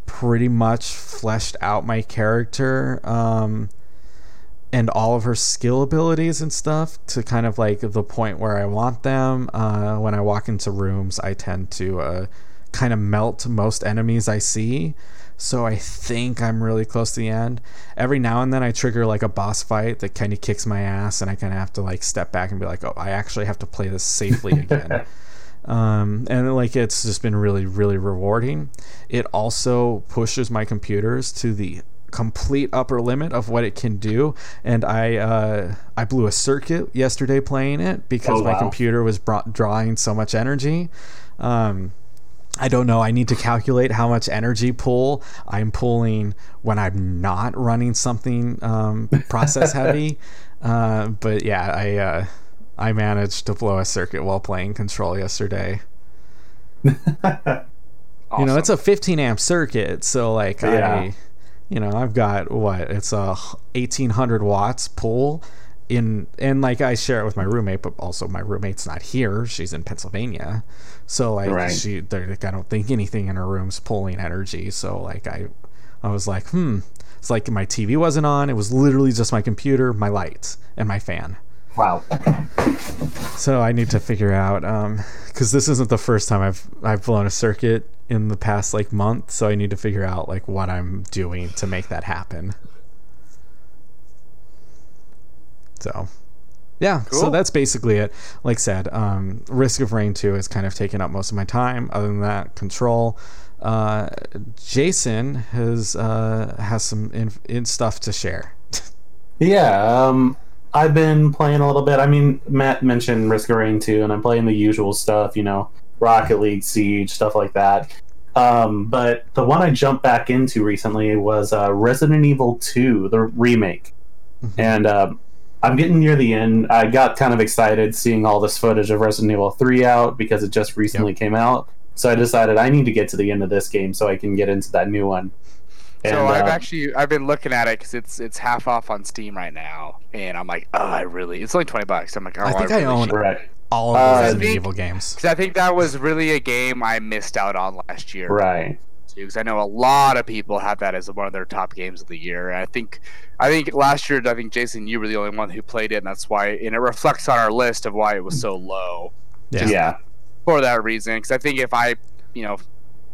A: pretty much fleshed out my character um, and all of her skill abilities and stuff to kind of like the point where I want them. Uh, when I walk into rooms, I tend to uh, kind of melt most enemies I see so I think I'm really close to the end. Every now and then I trigger like a boss fight that kind of kicks my ass, and I kind of have to like step back and be like, oh, I actually have to play this safely again. <laughs> um, and like it's just been really, really rewarding. It also pushes my computers to the complete upper limit of what it can do and i uh, i blew a circuit yesterday playing it because
C: Oh,
A: my computer was brought, drawing so much energy um, I don't know. I need to calculate how much energy pull I'm pulling when I'm not running something um, process heavy. <laughs> Uh, but yeah, I uh, I managed to blow a circuit while playing Control yesterday. <laughs> You know, it's a 15 amp circuit, so like
C: Yeah.
A: I, you know, I've got what it's a 1800 watts pull in, and like I share it with my roommate, but also my roommate's not here; she's in Pennsylvania, so like
C: Right.
A: she, they're, like, I don't think anything in her room's pulling energy, so like I, I was like, hmm, it's like my TV wasn't on; it was literally just my computer, my lights, and my fan.
C: Wow.
A: So I need to figure out because this isn't the first time I've I've blown a circuit in the past like month. So I need to figure out like what I'm doing to make that happen. So yeah, so that's basically it. Like said, um, Risk of Rain 2 has kind of taken up most of my time. Other than that, Control. Uh, Jason has uh, has some in, in stuff to share. <laughs>
C: Yeah, um, I've been playing a little bit. I mean, Matt mentioned Risk of Rain 2, and I'm playing the usual stuff, you know, Rocket League, Siege, stuff like that. Um, but the one I jumped back into recently was uh, Resident Evil 2, the remake. And um, I'm getting near the end. I got kind of excited seeing all this footage of Resident Evil 3 out because it just recently came out. So I decided I need to get to the end of this game so I can get into that new one.
B: So I've
C: uh,
B: actually I've been looking at it because it's it's half off on Steam right now, and I'm like, oh, I really it's only twenty bucks. I'm like, oh,
A: I think I
B: really
A: own-
B: should-
A: All of
C: Uh,
A: the Resident
B: Speak-
A: Evil games.
B: 'cause I think that was really a game I missed out on last year.
C: right.
B: Because I know a lot of people have that as one of their top games of the year. And I think, I think last year, I think Jason, you were the only one who played it, and that's why, and it reflects on our list of why it was so low
A: Yeah.
C: yeah.
B: for that reason. Because I think if I, you know,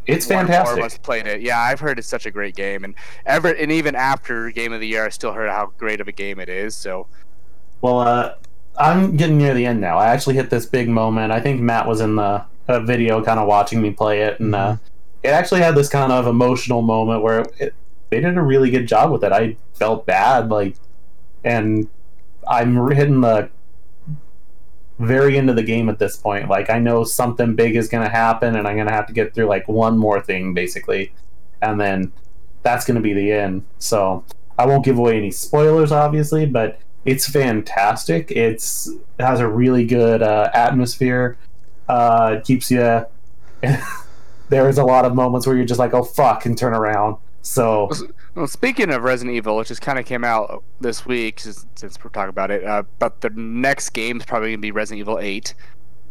C: It's
B: more
C: fantastic.
B: of us played it. Yeah, I've heard it's such a great game, and ever and even after Game of the Year, I still heard how great of a game it is. So
C: Well, uh, I'm getting near the end now. I actually hit this big moment. I think Matt was in the uh, video, kind of watching me play it, and uh, it actually had this kind of emotional moment where it, they did a really good job with it. I felt bad, like, and I'm hitting the very end of the game at this point. Like, I know something big is going to happen, and I'm going to have to get through like one more thing, basically, and then that's going to be the end. So I won't give away any spoilers, obviously, but it's fantastic. It's it has a really good uh, atmosphere. Uh, it keeps you. <laughs> there is a lot of moments where you're just like, "Oh fuck," and turn around. So
B: Well, speaking of Resident Evil, which just kind of came out this week, since, since we're talking about it, uh, but the next game is probably gonna be Resident Evil Eight.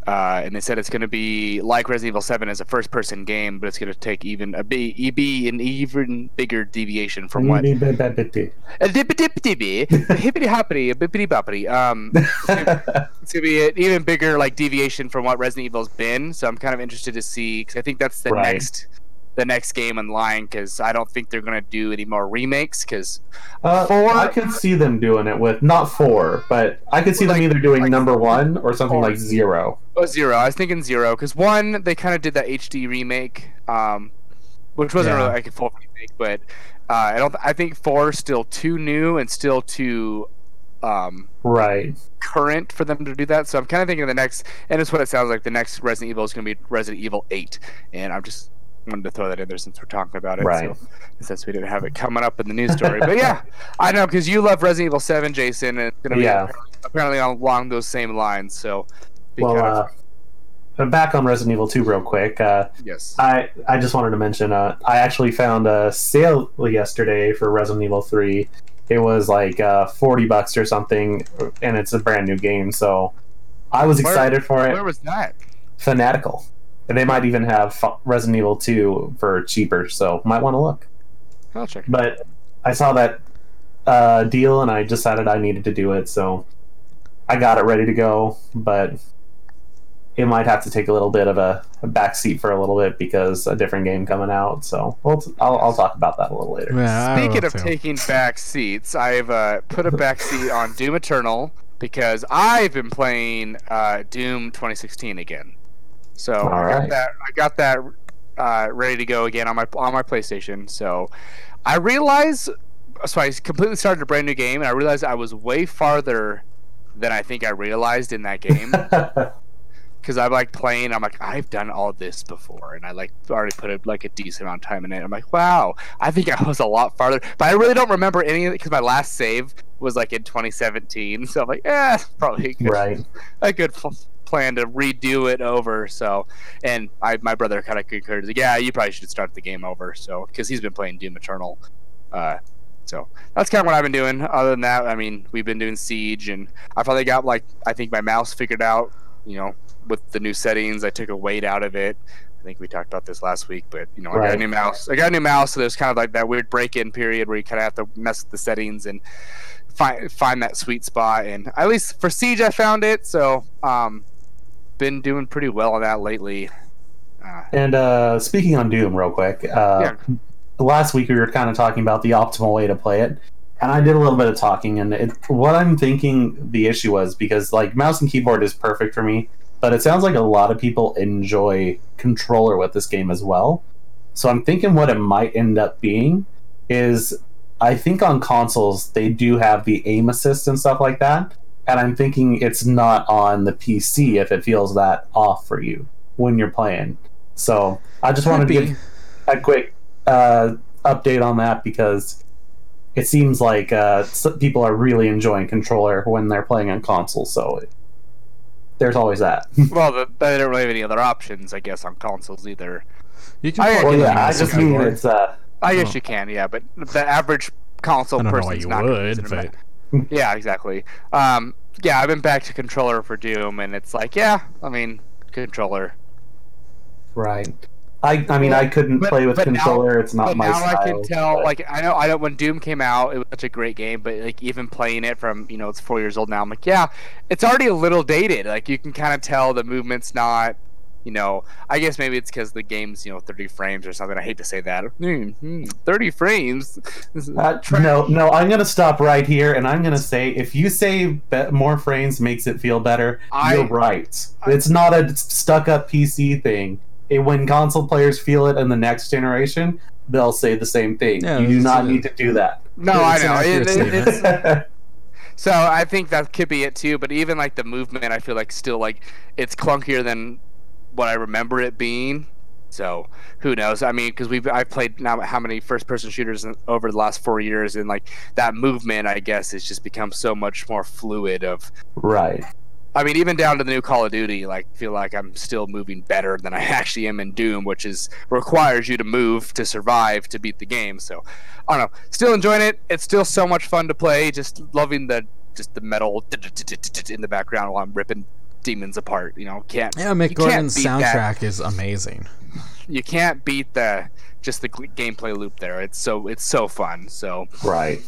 B: Uh, and they said it's going to be like Resident Evil 7 as a first-person game, but it's going to take even a be, be an even bigger deviation from what a dippity dippity hippity hoppity bippity boppity. Um, <laughs> it's going to be an even bigger like deviation from what Resident Evil's been. So I'm kind of interested to see because I think that's the
C: Right.
B: next the next game in line because I don't think they're going to do any more remakes because
C: Uh,
B: Four-
C: I could see them doing it with not four, but I could see
B: Like-
C: them either doing
B: like-
C: number one or something
B: or-
C: like zero.
B: Oh, zero. I was thinking zero because one, they kind of did that HD remake, um, which wasn't
A: Yeah.
B: really like a full remake, but uh, I don't. I think four is still too new and still too um,
C: Right.
B: current for them to do that. So I'm kind of thinking the next, and it's what it sounds like. The next Resident Evil is going to be Resident Evil Eight, and I'm just wanted to throw that in there since we're talking about it.
C: Right.
B: So, since we didn't have it coming up in the news story, but yeah, I know because you love Resident Evil Seven, Jason, and it's going to be apparently, apparently along those same lines. So.
C: Well, uh, but back on Resident Evil 2 real quick. Uh,
B: yes.
C: I I just wanted to mention uh, I actually found a sale yesterday for Resident Evil 3. It was like uh, 40 bucks or something, and it's a brand new game. So I was
B: Where-
C: excited for it.
B: Where was that?
C: Fanatical. And they might even have Resident Evil 2 for cheaper, so might want to look.
B: I'll check.
C: But I saw that uh, deal and I decided I needed to do it, so I got it ready to go. But it might have to take a little bit of a, a back seat for a little bit because a different game coming out. So we'll t- I'll, I'll talk about that a little later.
A: Yeah,
B: Speaking of
A: too.
B: taking back seats, I've uh, put a back seat on Doom Eternal because I've been playing uh, Doom 2016 again. So I got
C: Alright.
B: that. I got that uh, ready to go again on my on my PlayStation. So I realized. So I completely started a brand new game, and I realized I was way farther than I think I realized in that game. <laughs> because I'm like playing. I'm like, I've done all this before, and I like already put a, like a decent amount of time in it. I'm like, wow, I think I was a lot farther, but I really don't remember any of it because my last save was like in 2017. <laughs> So I'm like, yeah, probably a good,
C: right.
B: a good plan to redo it over. So, and I, my brother kind of concurred. Like, yeah, you probably should start the game over. So, because he's been playing Doom Eternal. Uh, so that's kind of what I've been doing. Other than that, I mean, we've been doing Siege, and I finally got like I think my mouse figured out. You know, with the new settings, I took a weight out of it. I think we talked about this last week, but you know, I got a new mouse. I got a new mouse, so there's kind of like that weird break-in period where you kind of have to mess with the settings and find find that sweet spot. And at least for Siege, I found it. So, um, been doing pretty well on that lately. Uh,
C: And uh, speaking on Doom, real quick. Uh, Last week we were kind of talking about the optimal way to play it, and I did a little bit of talking. And it, what I'm thinking the issue was because like mouse and keyboard is perfect for me, but it sounds like a lot of people enjoy controller with this game as well. So I'm thinking what it might end up being is I think on consoles they do have the aim assist and stuff like that, and I'm thinking it's not on the PC if it feels that off for you when you're playing. So I just wanted to give a quick uh, update on that because it seems like uh, people are really enjoying controller when they're playing on console. So there's always that. <laughs>
B: well, the, they don't really have any other options, I guess, on consoles either.
A: You can
B: I-
C: well, yeah, I just mean
A: keyboard.
C: it's uh,
B: I guess
A: Oh.
B: you can, yeah, but the average console
A: person don't know why
B: person's
A: you
B: not gonna
A: would,
B: use it in
A: but <laughs>
B: yeah, exactly. Um, yeah, I've been back to controller for Doom, and it's like, yeah, I mean, controller.
C: right. I I mean I couldn't
B: But-
C: play with
B: but now-
C: controller. it's not
B: but
C: my
B: now
C: style.
B: I can tell.
C: but-
B: Like I know, I know when Doom came out, it was such a great game. But like even playing it from you know it's four years old now, I'm like, yeah, it's already a little dated. Like you can kind of tell the movement's not. You know, I guess maybe it's because the game's you know 30 frames or something. I hate to say that. Hmm, hmm, 30 frames.
C: Uh, no, no, I'm gonna stop right here, and I'm gonna say if you say be- more frames makes it feel better,
B: I-
C: you're right.
B: I-
C: it's not a stuck-up PC thing. It, when console players feel it in the next generation, they'll say the same thing.
A: Yeah,
C: you do not
A: a-
C: need to do that.
B: No,
A: It's
B: I
A: an
B: know. It- it- it's, <laughs> So I think that could be it too. But even like the movement, I feel like still like it's clunkier than what I remember it being. So who knows? I mean, because we've I've played now how many first person shooters in- over the last four years, and like that movement, I guess, has just become so much more fluid. Of
C: right.
B: I mean, even down to the new Call of Duty, like feel like I'm still moving better than I <laughs> actually am in Doom, which is requires you to move to survive to beat the game. So I don't know. Still enjoying it. It's still so much fun to play. Just loving the just the metal <laughs> in the background while I'm ripping demons apart. You know, can't
A: Yeah,
B: you
A: Mick
B: can't
A: Gordon's soundtrack is amazing.
B: You can't beat the just the gl- gameplay loop there. It's so it's so fun. So
C: Right.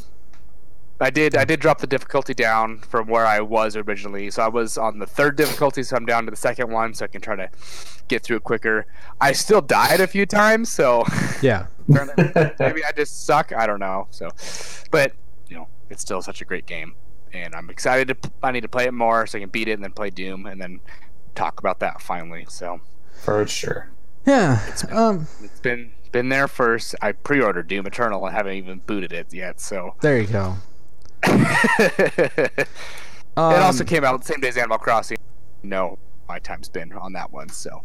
B: I did I did drop the difficulty down from where I was originally. So I was on the third difficulty, so I'm down to the second one, so I can try to get through it quicker. I still died a few times, so <laughs>
A: Yeah.
B: maybe I just suck. I don't know. So, but you know, it's still such a great game, and I'm excited to. I need to play it more so I can beat it and then play Doom and then talk about that finally. So
C: For sure.
A: Yeah. Um
B: it's been been there first. I pre-ordered Doom Eternal I haven't even booted it yet. So
A: there you go. <laughs>
B: it
A: Um,
B: also came out the same day as Animal Crossing. No, my time's been on that one. So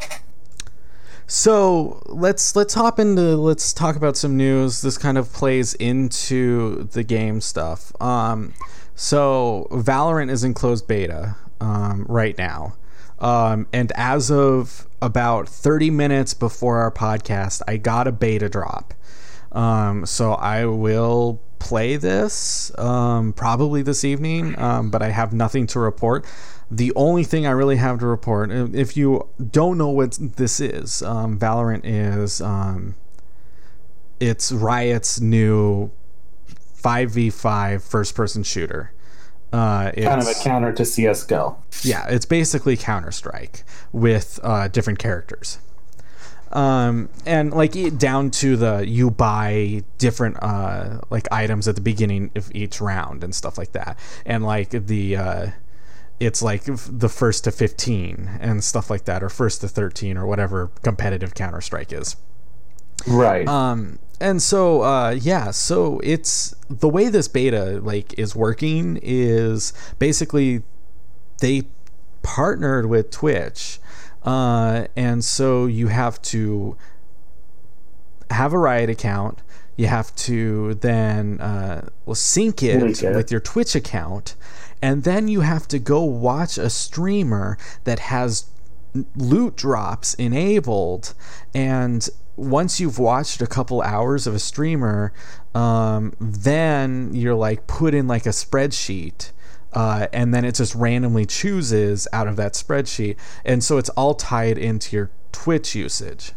A: So let's let's hop into let's talk about some news. This kind of plays into the game stuff. Um, so Valorant is in closed beta um, right now, um, and as of about thirty minutes before our podcast, I got a beta drop. Um, so I will play this um, probably this evening, um, but I have nothing to report. The only thing I really have to report, if you don't know what this is, um, Valorant is it's Riot's new 5v5 first-person shooter. Uh, it's,
C: Kind of a counter to CS:GO.
A: yeah, it's basically Counter Strike with uh, different characters. Um, and like down to the you buy different uh, like items at the beginning of each round and stuff like that, and like the uh, it's like the first to fifteen and stuff like that, or first to thirteen, or whatever competitive Counter Strike is.
C: Right.
A: Um, and so uh, yeah, so it's the way this beta like is working is basically they partnered with Twitch, uh, and so you have to have a Riot account. You have to then uh, well, sync it
C: it.
A: with your Twitch account, and then you have to go watch a streamer that has loot drops enabled and once you've watched a couple hours of a streamer um, then you're like put in like a spreadsheet uh, and then it just randomly chooses out of that spreadsheet and so it's all tied into your twitch usage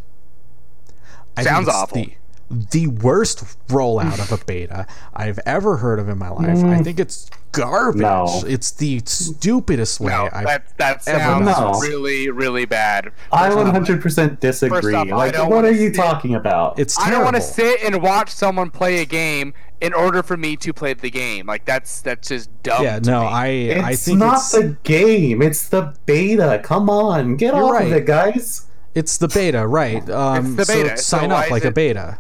A: I
B: Sounds awful.
A: the, the worst rollout of a <laughs> beta I've ever heard of in my life. I think it's garbage.
C: No.
A: It's the stupidest way
B: no,
A: I've
B: that that
A: ever
B: sounds
C: No.
B: really really bad.
C: I
B: First off,
C: 100% disagree.
B: off,
C: like, what are you
B: sit-
C: talking about?
A: It's
B: I
A: terrible.
B: don't want to sit and watch someone play a game in order for me to play the game. Like that's that's just dumb.
A: yeah,
B: to
A: no,
B: me.
A: I I
C: it's
A: think
C: not
A: it's
C: the game. It's the beta. Come on, get
A: You're
C: off
A: right.
C: of it, guys.
A: it's the beta, right? Um,
B: It's the beta,
A: So sign
B: so
A: up
B: is
A: like a beta.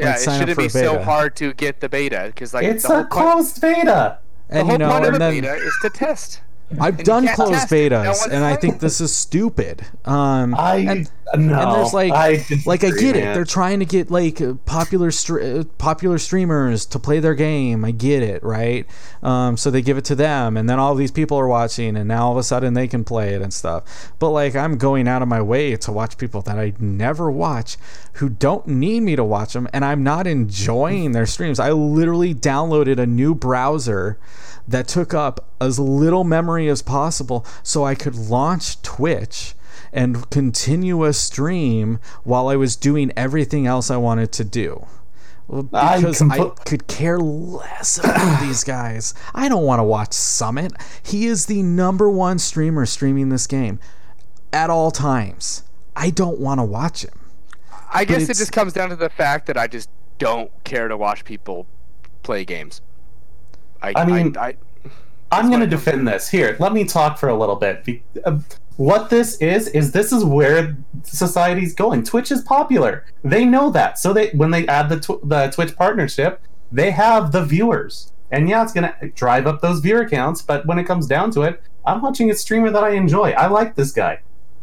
B: Yeah, it shouldn't be
A: a
B: so hard to get the beta because like
C: It's
B: the whole
C: a
B: point,
C: closed beta.
B: the
A: And
B: whole
A: you know,
B: point of
A: and
B: the
A: then
B: beta is to test.
A: I've
B: you
A: done closed
B: test it. No
A: betas, and I think this is stupid. Um,
C: I
A: and,
C: no.
A: and there's like
C: I
A: like I
C: disagree,
A: get it.
C: man.
A: They're trying to get like uh, popular str- uh, popular streamers to play their game. I get it, right? Um, so they give it to them, and then all these people are watching, and now all of a sudden they can play it and stuff. But like I'm going out of my way to watch people that I never watch, who don't need me to watch them, and I'm not enjoying their streams. I literally downloaded a new browser that took up as little memory as possible so I could launch Twitch and continue a stream while I was doing everything else I wanted to do. Well,
C: I
A: Because I,
C: compl-
A: could care less about <coughs> these guys. I don't want to watch Summit. He is the number one streamer streaming this game at all times. I don't want to watch him.
B: I guess it just comes down to the fact that I just don't care to watch people play games. I,
C: I mean-
B: I,
C: I'm going to defend this. Here, let me talk for a little bit. Be- uh, what this is is this is where society's going. Twitch is popular. They know that. So they when they add the tw- the Twitch partnership, they have the viewers. And yeah, it's going to drive up those viewer counts, but when it comes down to it, I'm watching a streamer that I enjoy. I like this guy.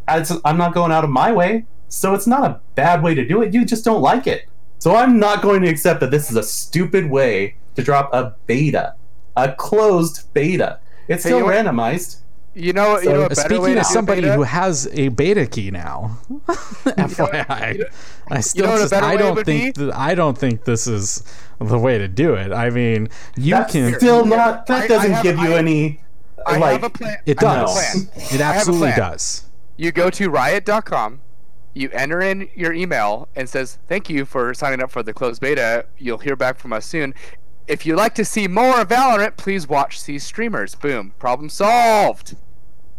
C: It's, I'm not going out of my way, so it's not a bad way to do it. You just don't like it. So I'm not going to accept that this is a stupid way to drop a beta, a closed beta. It's
B: Hey,
C: still
B: you
C: randomized.
B: you know, you know, a better way
A: Speaking
B: to
A: as somebody
B: beta?
A: who has a beta key now, <laughs> <laughs> FYI,
B: you know-
A: I still
B: know
A: just, I don't think th- I don't think this is the way to do it. I mean, you
C: That's
A: can
C: still not. That
B: I- I
C: doesn't
B: have-
C: give you
B: I-
C: any
B: I
C: like
B: have a plan.
A: It
B: I have a
A: does.
B: plan.
A: It
B: I have a
A: absolutely does.
B: You go to riot.com, you enter in your email and says, "Thank you for signing up for the closed beta. You'll hear back from us soon. If you'd like to see more of Valorant, please watch these streamers." Boom, problem solved.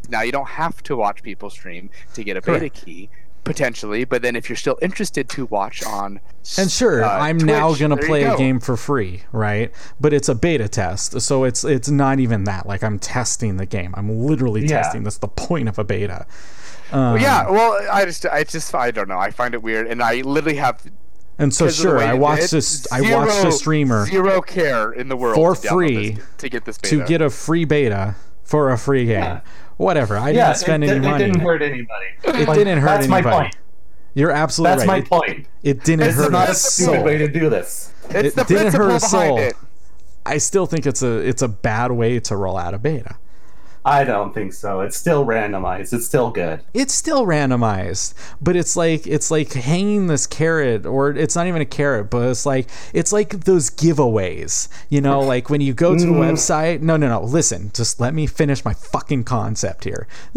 B: Now you don't have to watch people stream to get a beta
A: Correct.
B: key potentially, but then if you're still interested to watch on
A: And sure,
B: uh,
A: I'm now gonna play a game for free, right? But it's a beta test, so it's it's not even that. Like I'm testing the game. I'm literally
C: Yeah.
A: testing. That's the point of a beta. Um,
B: yeah, well, I just, I just, I don't know. I find it weird, and I literally have.
A: And so
B: because of the
A: sure, I watched
B: did,
A: this. I watched a streamer
B: zero care in the world
A: For
B: to
A: free
B: this- to get this beta.
A: to get a free beta for a free game.
C: Yeah.
A: Whatever. I
C: yeah,
A: didn't spend
C: it,
A: any
C: it
A: money.
C: It didn't hurt anybody.
A: It
C: Like,
A: didn't hurt anybody.
C: that's my point.
A: You're absolutely
C: That's
A: right.
C: That's my
A: It-
C: point.
A: It, didn't
C: This is
A: hurt
C: not
A: a
C: a stupid
A: soul.
C: way to do this.
B: It's
A: it
B: the
A: didn't hurt
B: principle
A: a soul.
B: it.
A: I still think it's a it's a bad way to roll out a beta.
C: I don't think so. It's still randomized. It's still good.
A: it's still randomized but it's like it's like hanging this carrot or it's not even a carrot but it's like it's like those giveaways you know like when you go to a
C: Mm.
A: website no no no listen just let me finish my fucking concept here <laughs>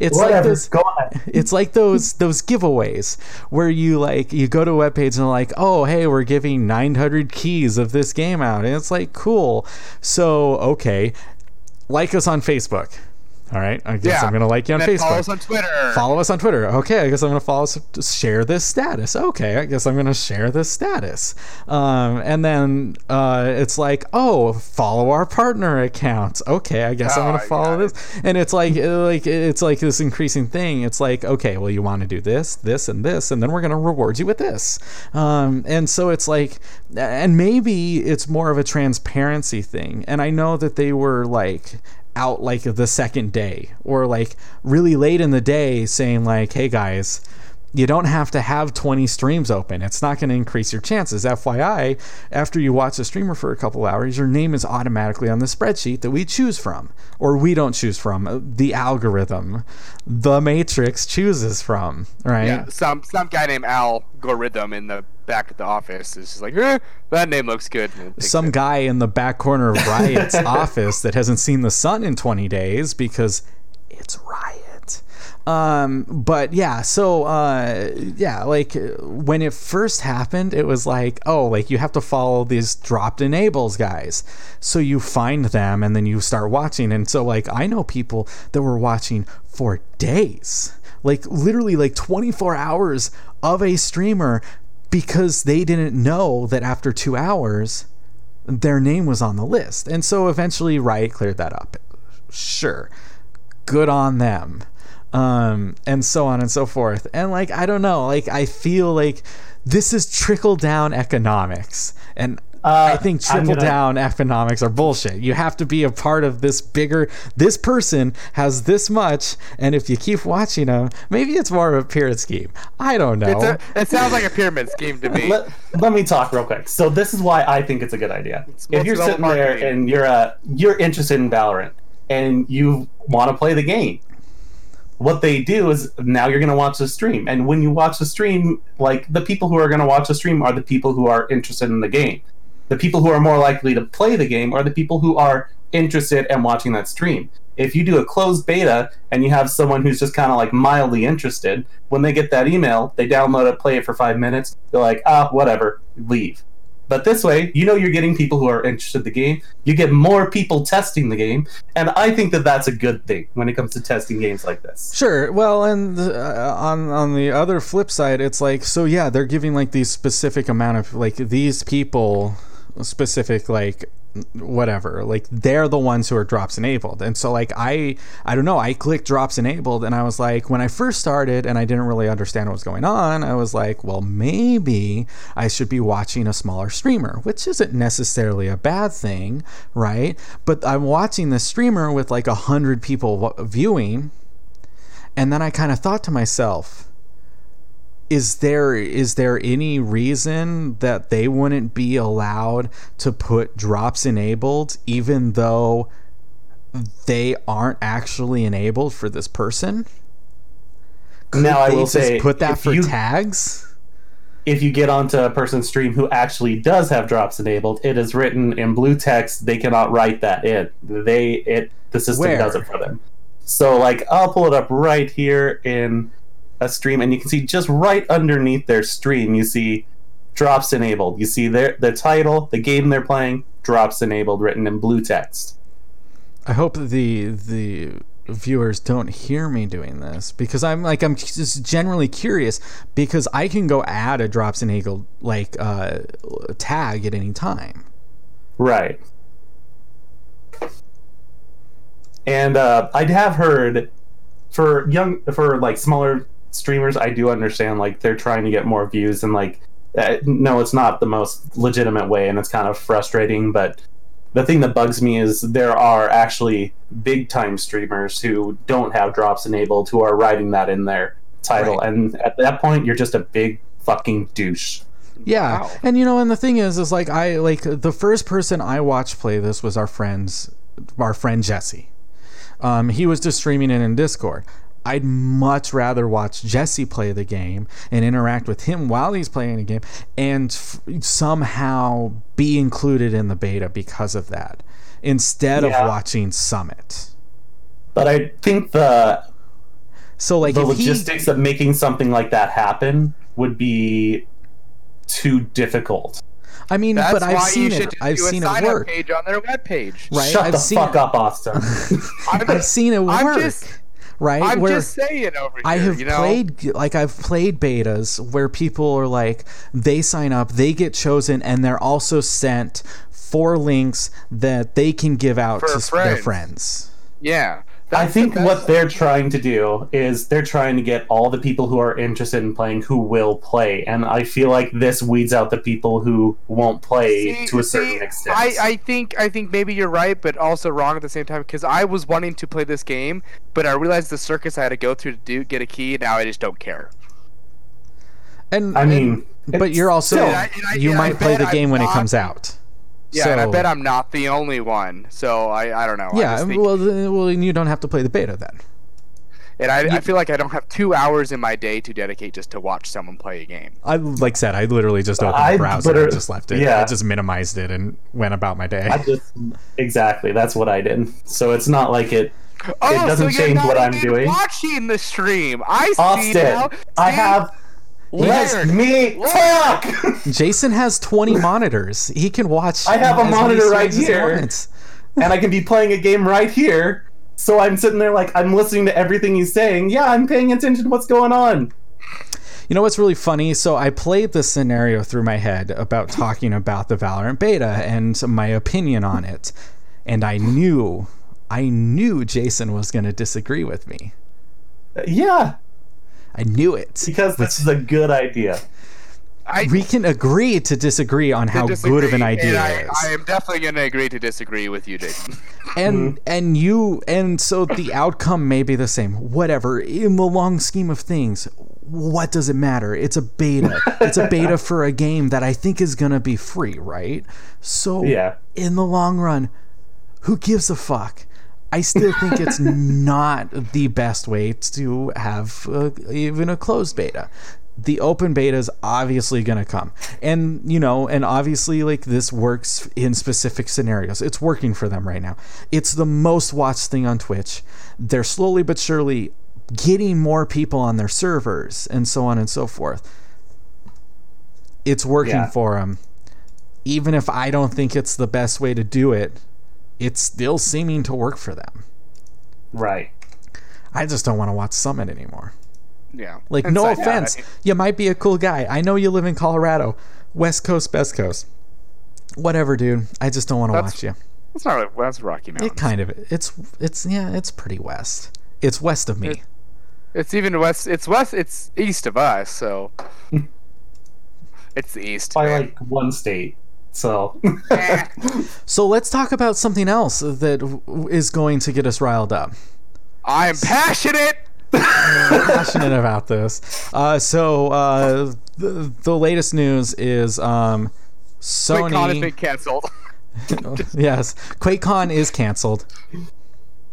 A: it's like
C: Whatever.
A: those
C: Go on. <laughs>
A: it's like those those giveaways where you like you go to a web page and like oh hey we're giving 900 keys of this game out and it's like cool so okay like us on facebook all right i guess
B: Yeah.
A: i'm gonna like you on facebook
B: Follow us on Twitter.
A: follow us on Twitter. Okay, I guess I'm gonna follow us, share this status. Okay, I guess I'm gonna share this status. Um, and then uh, it's like, oh, follow our partner accounts. Okay, I guess I'm
B: Oh,
A: gonna follow this. And it's like, uh, like it's like this increasing thing. It's like, okay, well, you want to do this, this, and this, and then we're gonna reward you with this. Um, and so it's like, and maybe it's more of a transparency thing. And I know that they were like out like the second day or like really late in the day saying like hey guys you don't have to have 20 streams open. It's not going to increase your chances. Fyi after you watch a streamer for a couple hours your name is automatically on the spreadsheet that we choose from or we don't choose from uh, the algorithm the matrix chooses from right?
B: Yeah, some some guy named Al in the back at the office is just like, eh, that name looks good.
A: some
B: it.
A: guy in the back corner of Riot's <laughs> office that hasn't seen the sun in 20 days because it's Riot. Um, but yeah, so uh, yeah, like when it first happened, it was like, oh, like you have to follow these dropped enables guys. So you find them and then you start watching. And so, like, I know people that were watching for days, like literally like 24 hours of a streamer because they didn't know that after two hours their name was on the list. And so eventually Riot cleared that up. Sure. Good on them. Um, and so on and so forth. And like, I don't know, like, I feel like this is trickle down economics. And
C: Uh,
A: I think
C: I'm
A: trickle
C: gonna-
A: down economics are bullshit. You have to be a part of this bigger. This person has this much, and if you keep watching them, maybe it's more of a pyramid scheme. I don't know.
B: A, it sounds like a pyramid scheme to me.
C: let, let me talk real quick. So this is why I think it's a good idea. If you're
B: multi-level
C: sitting there and you're uh, you're interested in Valorant and you want to play the game, what they do is now you're going to watch the stream, and when you watch the stream, like the people who are going to watch the stream are the people who are interested in the game. The people who are more likely to play the game are the people who are interested in watching that stream. If you do a closed beta and you have someone who's just kind of like mildly interested, when they get that email, they download it, play it for five minutes, they're like, ah, whatever, leave. But this way, you know you're getting people who are interested in the game. You get more people testing the game, and I think that that's a good thing when it comes to testing games like this.
A: Sure. Well, and uh, on on the other flip side, it's like so yeah, they're giving like these specific amount of like these people specific like whatever. Like they're the ones who are drops enabled. And so like i i don't know. I clicked drops enabled and i was like when i first started and i didn't really understand what was going on i was like well maybe i should be watching a smaller streamer which isn't necessarily a bad thing right? But i'm watching the streamer with like a hundred people viewing and then I kind of thought to myself, is there is there any reason that they wouldn't be allowed to put drops enabled even though they aren't actually enabled for this person? Could
C: Now, I will
A: just
C: say,
A: put that for
C: you-
A: tags.
C: if you get onto a person's stream who actually does have drops enabled, it is written in blue text. They cannot write that in. They it the system
A: Where?
C: does it for them. So like I'll pull it up right here in a stream, and you can see just right underneath their stream, you see drops enabled. You see their the title, the game they're playing, drops enabled, written in blue text.
A: I hope the the viewers don't hear me doing this because I'm like I'm just generally curious because I can go add a drops enabled like uh, tag at any time.
C: Right. And uh, I have heard for young for like smaller streamers, I do understand like they're trying to get more views and like uh, no, it's not the most legitimate way, and it's kind of frustrating. But the thing that bugs me is there are actually big time streamers who don't have drops enabled who are writing that in their title,
A: Right.
C: and at that point, you're just a big fucking douche.
A: Yeah,
B: Wow.
A: and you know, and the thing is, is like I like the first person I watched play this was our friends, our friend Jesse. Um, he was just streaming it in Discord. I'd much rather watch Jesse play the game and interact with him while he's playing the game, and f- somehow be included in the beta because of that, instead
C: Yeah.
A: of watching Summit.
C: But I think the
A: So like
C: the
A: if he,
C: logistics of making something like that happen would be too difficult.
A: I mean,
B: That's
A: but I've
B: why
A: seen
B: you should
A: it.
B: just
A: I've
B: do
A: seen it
B: sign-up
A: work.
B: page on their webpage.
A: Right,
C: Shut
A: I've
C: the
A: seen
C: fuck
A: it.
C: up, Austin.
B: I'm, <laughs>
A: I've seen it
B: I'm
A: work.
B: just,
A: right,
B: I'm
A: where
B: just saying over here.
A: I have
B: you know?
A: played like I've played betas where people are like they sign up, they get chosen, and they're also sent four links that they can give out
B: For
A: to s- their
B: friends.
A: friends.
B: Yeah.
C: I
B: That's the
C: think
B: best
C: what they're trying to do is they're trying to get all the people who are interested in playing who will play, and I feel like this weeds out the people who won't play
B: See-
C: to a certain
B: see,
C: extent.
B: I, I think I think maybe you're right, but also wrong at the same time because I was wanting to play this game, but I realized the circus I had to go through to do get a key. Now I just don't care.
A: And
C: I mean,
A: and- but you're also
C: still-
B: I- I-
A: you
B: I
A: might play the game
B: I'm
A: when it comes out.
B: Yeah,
A: so,
B: and I bet I'm not the only one. So I, I don't know.
A: Yeah,
B: just think-
A: well, then- well, then you don't have to play the beta then.
B: and I, I feel like I don't have two hours in my day to dedicate just to watch someone play a game.
A: I like said, I literally just opened
C: I
A: the browser and just left it.
C: yeah.
A: I just minimized it and went about my day.
C: I just exactly that's what I did. So it's not like it.
B: Oh,
C: doesn't
B: so you're
C: change
B: not
C: what I'm
B: even
C: doing.
B: Watching the stream, I see
C: Austin,
B: now.
C: I have. Let
B: Weird.
C: me talk. <laughs>
A: Jason has 20 monitors. He can watch.
C: I have a monitor right
A: streams as he
C: here. <laughs> and I can be playing a game right here. So I'm sitting there like I'm listening to everything he's saying. Yeah, I'm paying attention to what's going on.
A: You know what's really funny? So I played this scenario through my head about talking about the Valorant beta and my opinion on it, and I knew, I knew Jason was going to disagree with me.
C: Uh, yeah,
A: I knew it
C: because this is a good idea.
B: I
A: we can agree to disagree on how
B: disagree,
A: good of an idea
B: and I,
A: it is.
B: I am definitely going to agree to disagree with you, Jason. <laughs>
A: and
C: Mm-hmm.
A: and you and so the outcome may be the same whatever in the long scheme of things what does it matter it's a beta <laughs> it's a beta for a game that i think is going to be free right so
C: Yeah.
A: in the long run who gives a fuck i still think it's not the best way to have uh, even a closed beta. The open beta is obviously going to come. And you know and obviously like this works in specific scenarios. It's working for them right now. It's the most watched thing on twitch. They're slowly but surely getting more people on their servers and so on and so forth. It's working
C: Yeah.
A: for them even if i don't think it's the best way to do it it's still seeming to work for them
C: Right.
A: i just don't want to watch summit anymore
B: yeah.
A: like,
B: And
A: no
B: so- yeah,
A: offense.
B: I mean,
A: you might be a cool guy. I know you live in Colorado. West Coast, best coast. Whatever, dude. I just don't want to watch you.
B: That's not really, that's Rocky Mountains.
A: It kind of it's it's yeah, it's pretty west. It's west of me.
B: It- It's even west. It's west. It's east of us. So hmm. it's the east.
C: By like one state. So. <laughs>
A: So let's talk about something else that w- is going to get us riled up.
B: I'm passionate.
A: passionate about this. Uh, so uh, the, the latest news is um,
B: QuakeCon has been
A: Sony.
B: canceled. <laughs>
A: yes, QuakeCon is canceled.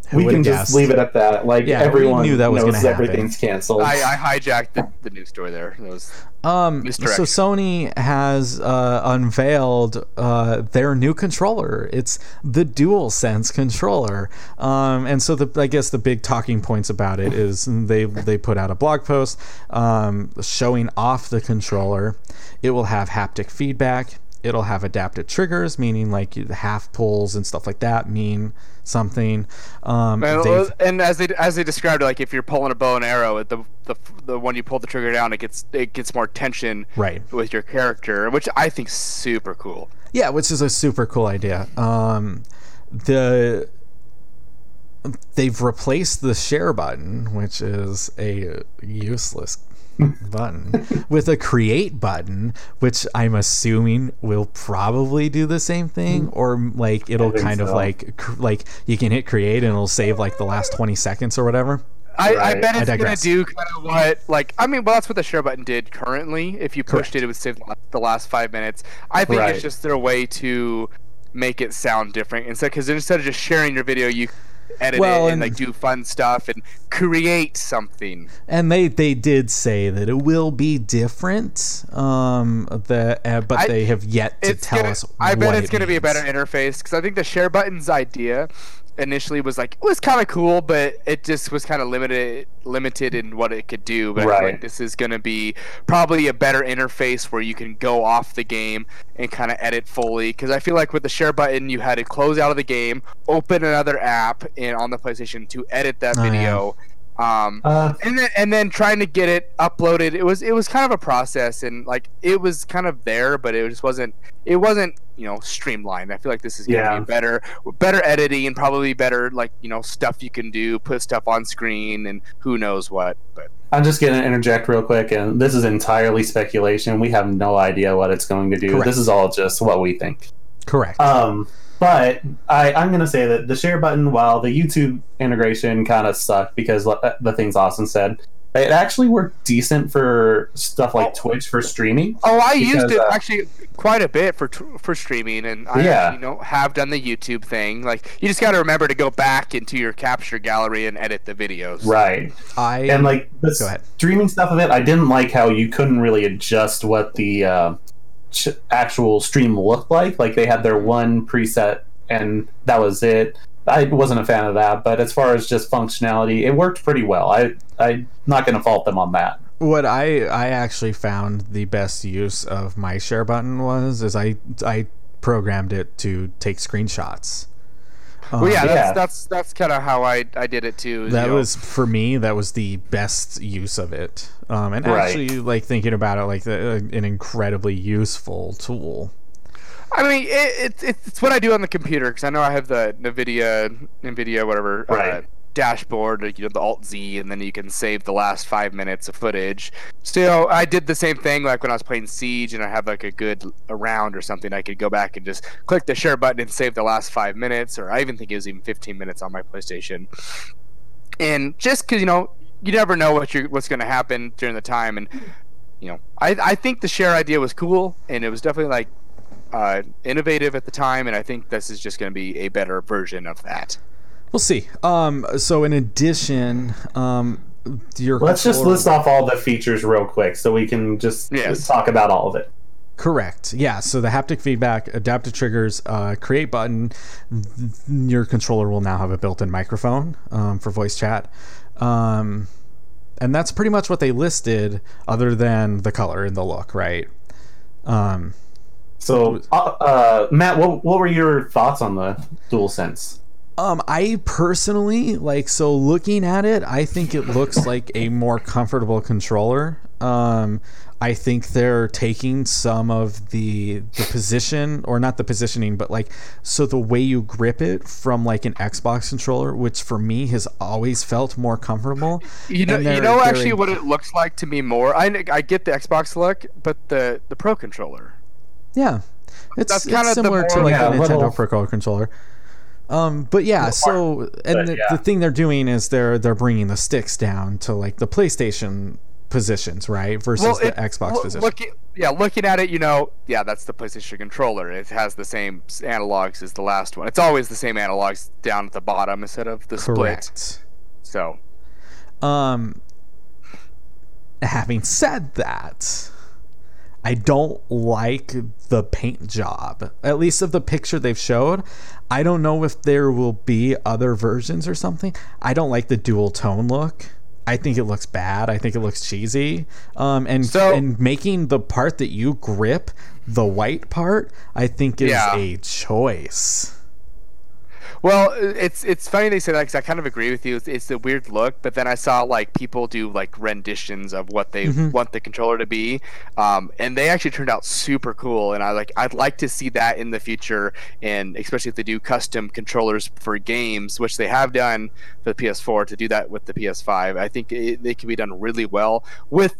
A: Who
C: we
A: would've
C: can
A: guessed?
C: just leave it at that. Like
A: Yeah, we
C: everyone
A: knew that was
C: knows
A: gonna happen.
C: everything's canceled.
B: I, I hijacked the, the news story there. That was
A: Um, so Sony has uh, unveiled uh, their new controller. It's the DualSense controller, um, and so the I guess the big talking points about it is they they put out a blog post um, showing off the controller. It will have haptic feedback. It'll have adaptive triggers, meaning like the half pulls and stuff like that mean something. Um,
B: And, and as they as they described it, like if you're pulling a bow and arrow, the the the one you pull the trigger down, it gets it gets more tension
A: right.
B: with your character, which I think super cool.
A: Yeah, which is a super cool idea. Um, the they've replaced the share button, which is a useless button, with a create button, which I'm assuming will probably do the same thing, hmm. or like it'll
C: think
A: kind of like cr- like you can hit create and it'll save like the last 20 seconds or whatever.
B: I, I
C: Right.
B: bet
A: I
B: it's gonna do kind of what like I mean, well, that's what the share button did currently. If you pushed
A: Correct.
B: it, it would save the the last five minutes. I think
C: Right.
B: it's just their way to make it sound different instead because instead of just sharing your video, you edit
A: Well,
B: it and,
A: and-
B: like do fun stuff and create something.
A: And they they did say that it will be different. Um, the uh, but
B: I-
A: they have yet to tell
B: gonna,
A: us.
B: I bet it's
A: it
B: going to be a better interface because I think the share button's idea initially was like it was kind of cool, but it just was kind of limited limited in what it could do. But
C: Right.
B: like this is going to be probably a better interface where you can go off the game and kind of edit fully. Because I feel like with the share button, you had to close out of the game, open another app, and on the PlayStation to edit that
A: Oh, yeah.
B: video. Um,
C: uh,
B: and then and then trying to get it uploaded it was it was kind of a process and like it was kind of there but it just wasn't it wasn't you know streamlined i feel like this is gonna
C: Yeah.
B: be better better editing and probably better like you know stuff you can do put stuff on screen and who knows what but
C: I'm just going to interject real quick, and this is entirely speculation. We have no idea what it's going to do.
A: Correct.
C: This is all just what we think.
A: Correct.
C: Um, but I, I'm going to say that the share button, while the YouTube integration kind of sucked because the things Austin said, it actually worked decent for stuff like
B: Oh.
C: Twitch for streaming.
B: oh i used it
C: uh,
B: actually quite a bit for for streaming and i
C: Yeah.
B: you know have done the youtube thing like you just got to remember to go back into your capture gallery and edit the videos
C: Right.
A: I
C: And like the
A: Go ahead.
C: streaming stuff of it, I didn't like how you couldn't really adjust what the uh, ch- actual stream looked like. Like they had their one preset and that was it. I wasn't a fan of that, but as far as just functionality, it worked pretty well. I I'm not going to fault them on that.
A: what I I actually found the best use of my share button was is I I programmed it to take screenshots.
B: well yeah
A: Um,
B: that's
C: Yeah.
B: that's that's kind of how i i did it too
A: that
B: you know.
A: was for me that was the best use of it. Um, and
C: Right.
A: actually, like thinking about it, like the, an incredibly useful tool.
B: I mean, it, it, it's what I do on the computer because I know I have the NVIDIA, NVIDIA, whatever, uh,
C: Right.
B: dashboard, you know, the Alt Z, and then you can save the last five minutes of footage. So I did the same thing like when I was playing Siege and I have like a good a round or something. I could go back and just click the share button and save the last five minutes, or I even think it was even 15 minutes on my PlayStation. And just because, you know, you never know what you're, what's going to happen during the time. And, you know, I, I think the share idea was cool and it was definitely like, uh, innovative at the time, and I think this is just going to be a better version of that.
A: We'll see. Um, so in addition, um, your
C: Let's just list off all the features real quick so we can just
B: Yes.
C: talk about all of it.
A: Correct. Yeah. So the haptic feedback, adaptive triggers, uh, create button. th- Your controller will now have a built-in microphone um, for voice chat, um, and that's pretty much what they listed, other than the color and the look, right? Um,
C: So, uh, uh, Matt, what, what were your thoughts on the DualSense?
A: Um, I personally like so looking at it, I think it looks <coughs> like a more comfortable controller. Um, I think they're taking some of the the position or not the positioning, but like so the way you grip it from like an Xbox controller, which for me has always felt more comfortable.
B: You know, you know,
A: they're
B: actually, what it looks like to me more. I, I get the Xbox look, but the the Pro controller.
A: Yeah, it's,
B: That's
A: it's
B: kinda
A: similar to like
C: Yeah,
A: the Nintendo
C: little-
A: Pro Controller controller. Um, but yeah, so and
C: but
A: the,
C: yeah.
A: the thing they're doing is they're they're bringing the sticks down to like the PlayStation positions, right? Versus
B: Well,
A: the Xbox
B: Loo-
A: position.
B: Looking, yeah, looking at it, you know, yeah, that's the PlayStation controller. It has the same analogs as the last one. It's always the same analogs down at the bottom instead of the split.
A: Correct.
B: So,
A: Um, having said that, I don't like the paint job. At least of the picture they've showed. I don't know if there will be other versions or something. I don't like the dual tone look. I think it looks bad. I think it looks cheesy. Um, and
B: So-
A: and making the part that you grip the white part, I think is
B: Yeah.
A: a choice.
B: Well, it's it's funny they say that because I kind of agree with you. It's, it's a weird look, but then I saw like people do like renditions of what they
A: Mhm.
B: want the controller to be, um, and they actually turned out super cool. And I like I'd like to see that in the future, and especially if they do custom controllers for games, which they have done for the PS4 to do that with the PS5. I think it, it can be done really well with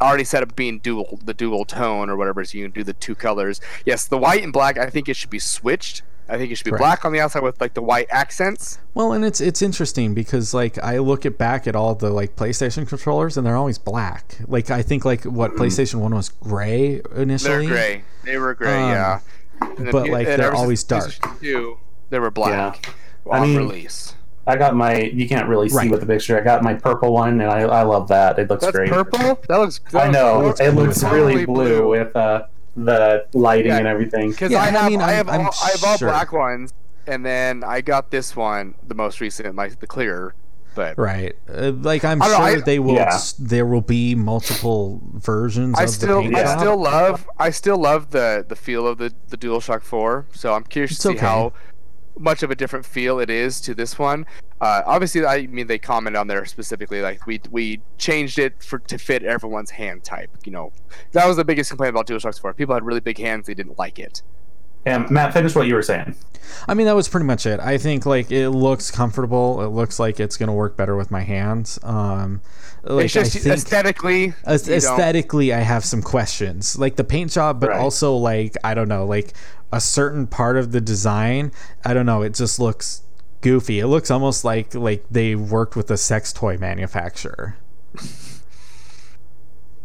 B: already set up being dual the dual tone or whatever so you can do the two colors yes the white and black i think it should be switched i think it should be
A: Correct.
B: black on the outside with like the white accents
A: Well, and it's it's interesting because like I look at back at all the like PlayStation controllers and they're always black. Like I think like what <clears throat> PlayStation One was gray initially.
B: they're gray they were gray
A: Um,
B: yeah And
A: but,
B: P-
A: like, they're always dark.
B: 2, they were black
C: I
B: on
C: mean,
B: release
C: I got my. You can't really see
A: Right.
C: with the picture. I got my purple one, and I, I love that. It looks
B: that's
C: great.
B: purple that looks that
C: I know
B: looks
C: it looks
B: totally
C: really blue, with uh, the lighting
B: Yeah.
C: and everything.
B: Because
A: Yeah,
B: I have, I,
A: mean, I'm-
B: have,
A: I'm
B: all, I have all
A: sure.
B: black ones, and then I got this one, the most recent, like the clear. But
A: Right. Uh, like I'm sure
B: know, I-
A: they will.
C: Yeah.
A: There will be multiple versions
B: I
A: of
B: still,
A: the paint
B: I still love, I still love the the feel of the the DualShock Four. So I'm curious
A: It's
B: to see
A: okay.
B: how much of a different feel it is to this one. Uh, obviously, I mean they comment on there specifically like we we changed it for to fit everyone's hand type. You know, that was the biggest complaint about DualShock Four. People had really big hands; they didn't like it.
C: And Matt, finish what you were saying.
A: I mean, that was pretty much it. I think like it looks comfortable. It looks like it's gonna work better with my hands. Um, like
B: it's just
A: I think
B: aesthetically.
A: Aes-
B: you don't-
A: aesthetically, I have some questions, like the paint job, but
C: Right.
A: also like I don't know, like a certain part of the design. I don't know. It just looks goofy. It looks almost like like they worked with a sex toy manufacturer.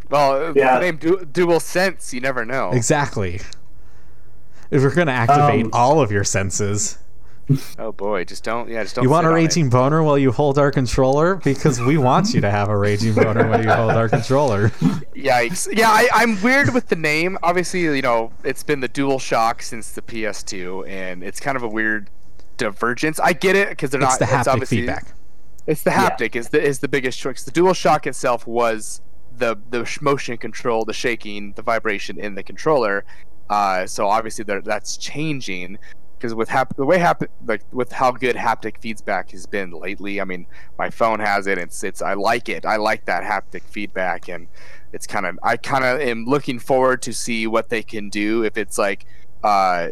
B: Well,
C: Yeah.
B: the name du- Dual Sense, you never know.
A: Exactly. If we're gonna activate
C: Um,
A: all of your senses,
B: Oh boy, just don't. Yeah, just don't.
A: you want
B: sit
A: a
B: on it.
A: raging boner while you hold our controller because we want you to have a raging <laughs> boner while you hold our controller.
B: Yikes! Yeah, I, I'm weird with the name. Obviously, you know, it's been the Dual Shock since the PS2, and it's kind of a weird divergence. I get it because they're
A: It's
B: not.
A: the haptic
B: obviously-
A: feedback.
B: It's the
C: Yeah.
B: haptic is the is the biggest choice. The Dual Shock itself was the the motion control, the shaking, the vibration in the controller. Uh, so obviously that's changing because with hap- the way hap- like with how good haptic feedback has been lately. I mean, my phone has it. It's it's I like it. I like that haptic feedback, and it's kind of I kind of am looking forward to see what they can do if it's like. Uh,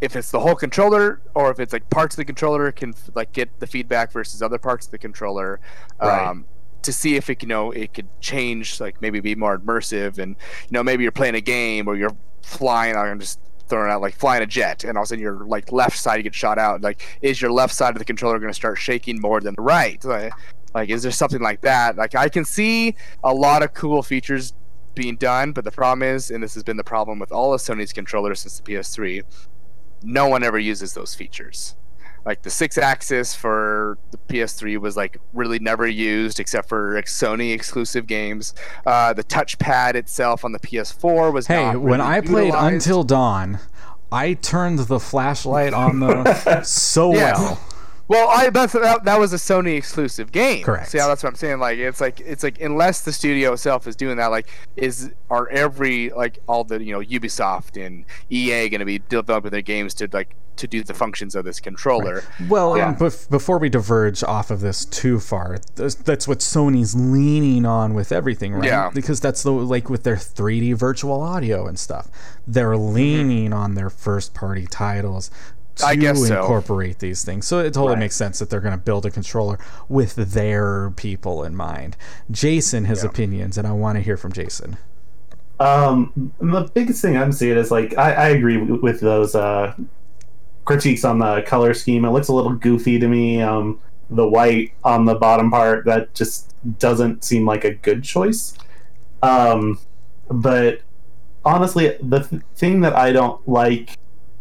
B: if it's the whole controller or if it's like parts of the controller can like get the feedback versus other parts of the controller
C: Right.
B: um, to see if it you know it could change like maybe be more immersive and you know maybe you're playing a game or you're flying I'm just throwing out like flying a jet and all of a sudden your like left side you get shot out like is your left side of the controller going to start shaking more than the right like, like is there something like that like I can see a lot of cool features being done but the problem is and this has been the problem with all of Sony's controllers since the PS3 no one ever uses those features. Like the six axis for the PS3 was like really never used except for Sony exclusive games. Uh, the touchpad itself on the PS4 was
A: Hey,
B: not
A: when
B: really
A: I played
B: utilized.
A: Until Dawn, I turned the flashlight on the <laughs> so
B: Yeah.
A: well.
B: Well, I that's that, that was a Sony exclusive game.
A: Correct.
B: See, how that's what I'm saying. Like, it's like it's like unless the studio itself is doing that, like, is are every like all the you know Ubisoft and EA going to be developing their games to like to do the functions of this controller?
A: Well,
C: Yeah.
A: um, bef- before we diverge off of this too far, that's, that's what Sony's leaning on with everything, right?
B: Yeah.
A: Because that's the like with their 3D virtual audio and stuff. They're leaning on their first party titles to
B: I guess so.
A: incorporate these things. So it totally
C: Right.
A: makes sense that they're going to build a controller with their people in mind. Jason has
B: Yeah.
A: opinions, and I want to hear from Jason.
C: Um, the biggest thing I'm seeing is like I, I agree with those uh, critiques on the color scheme. It looks a little goofy to me. Um, the white on the bottom part that just doesn't seem like a good choice. Um, but honestly, the th- thing that I don't like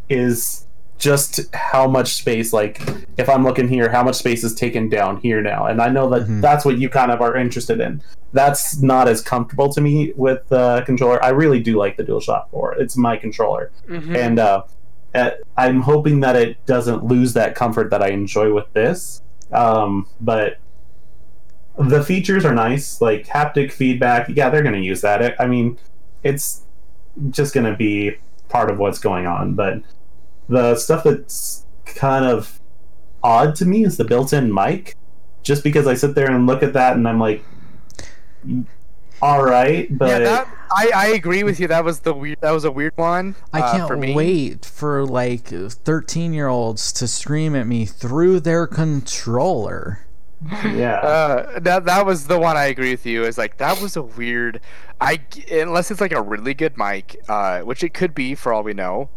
C: is just how much space. Like, if I'm looking here, how much space is taken down here now? And I know that
A: Mhm.
C: that's what you kind of are interested in. That's not as comfortable to me with the controller. I really do like the DualShock 4. It's my controller
B: Mhm.
C: and uh, uh, I'm hoping that it doesn't lose that comfort that I enjoy with this. Um, but the features are nice, like haptic feedback. Yeah, they're going to use that. I- I mean, it's just going to be part of what's going on. But the stuff that's kind of odd to me is the built-in mic. Just because I sit there and look at that and I'm like, all right, but
B: yeah, that I, I agree with you. That was the weird. That was a weird one.
A: I
B: uh,
A: can't
B: for me.
A: wait for like 13 year olds to scream at me through their controller.
C: yeah.
B: Uh, that that was the one I agree with you. Is like that was a weird. I unless it's like a really good mic, uh, which it could be for all we know.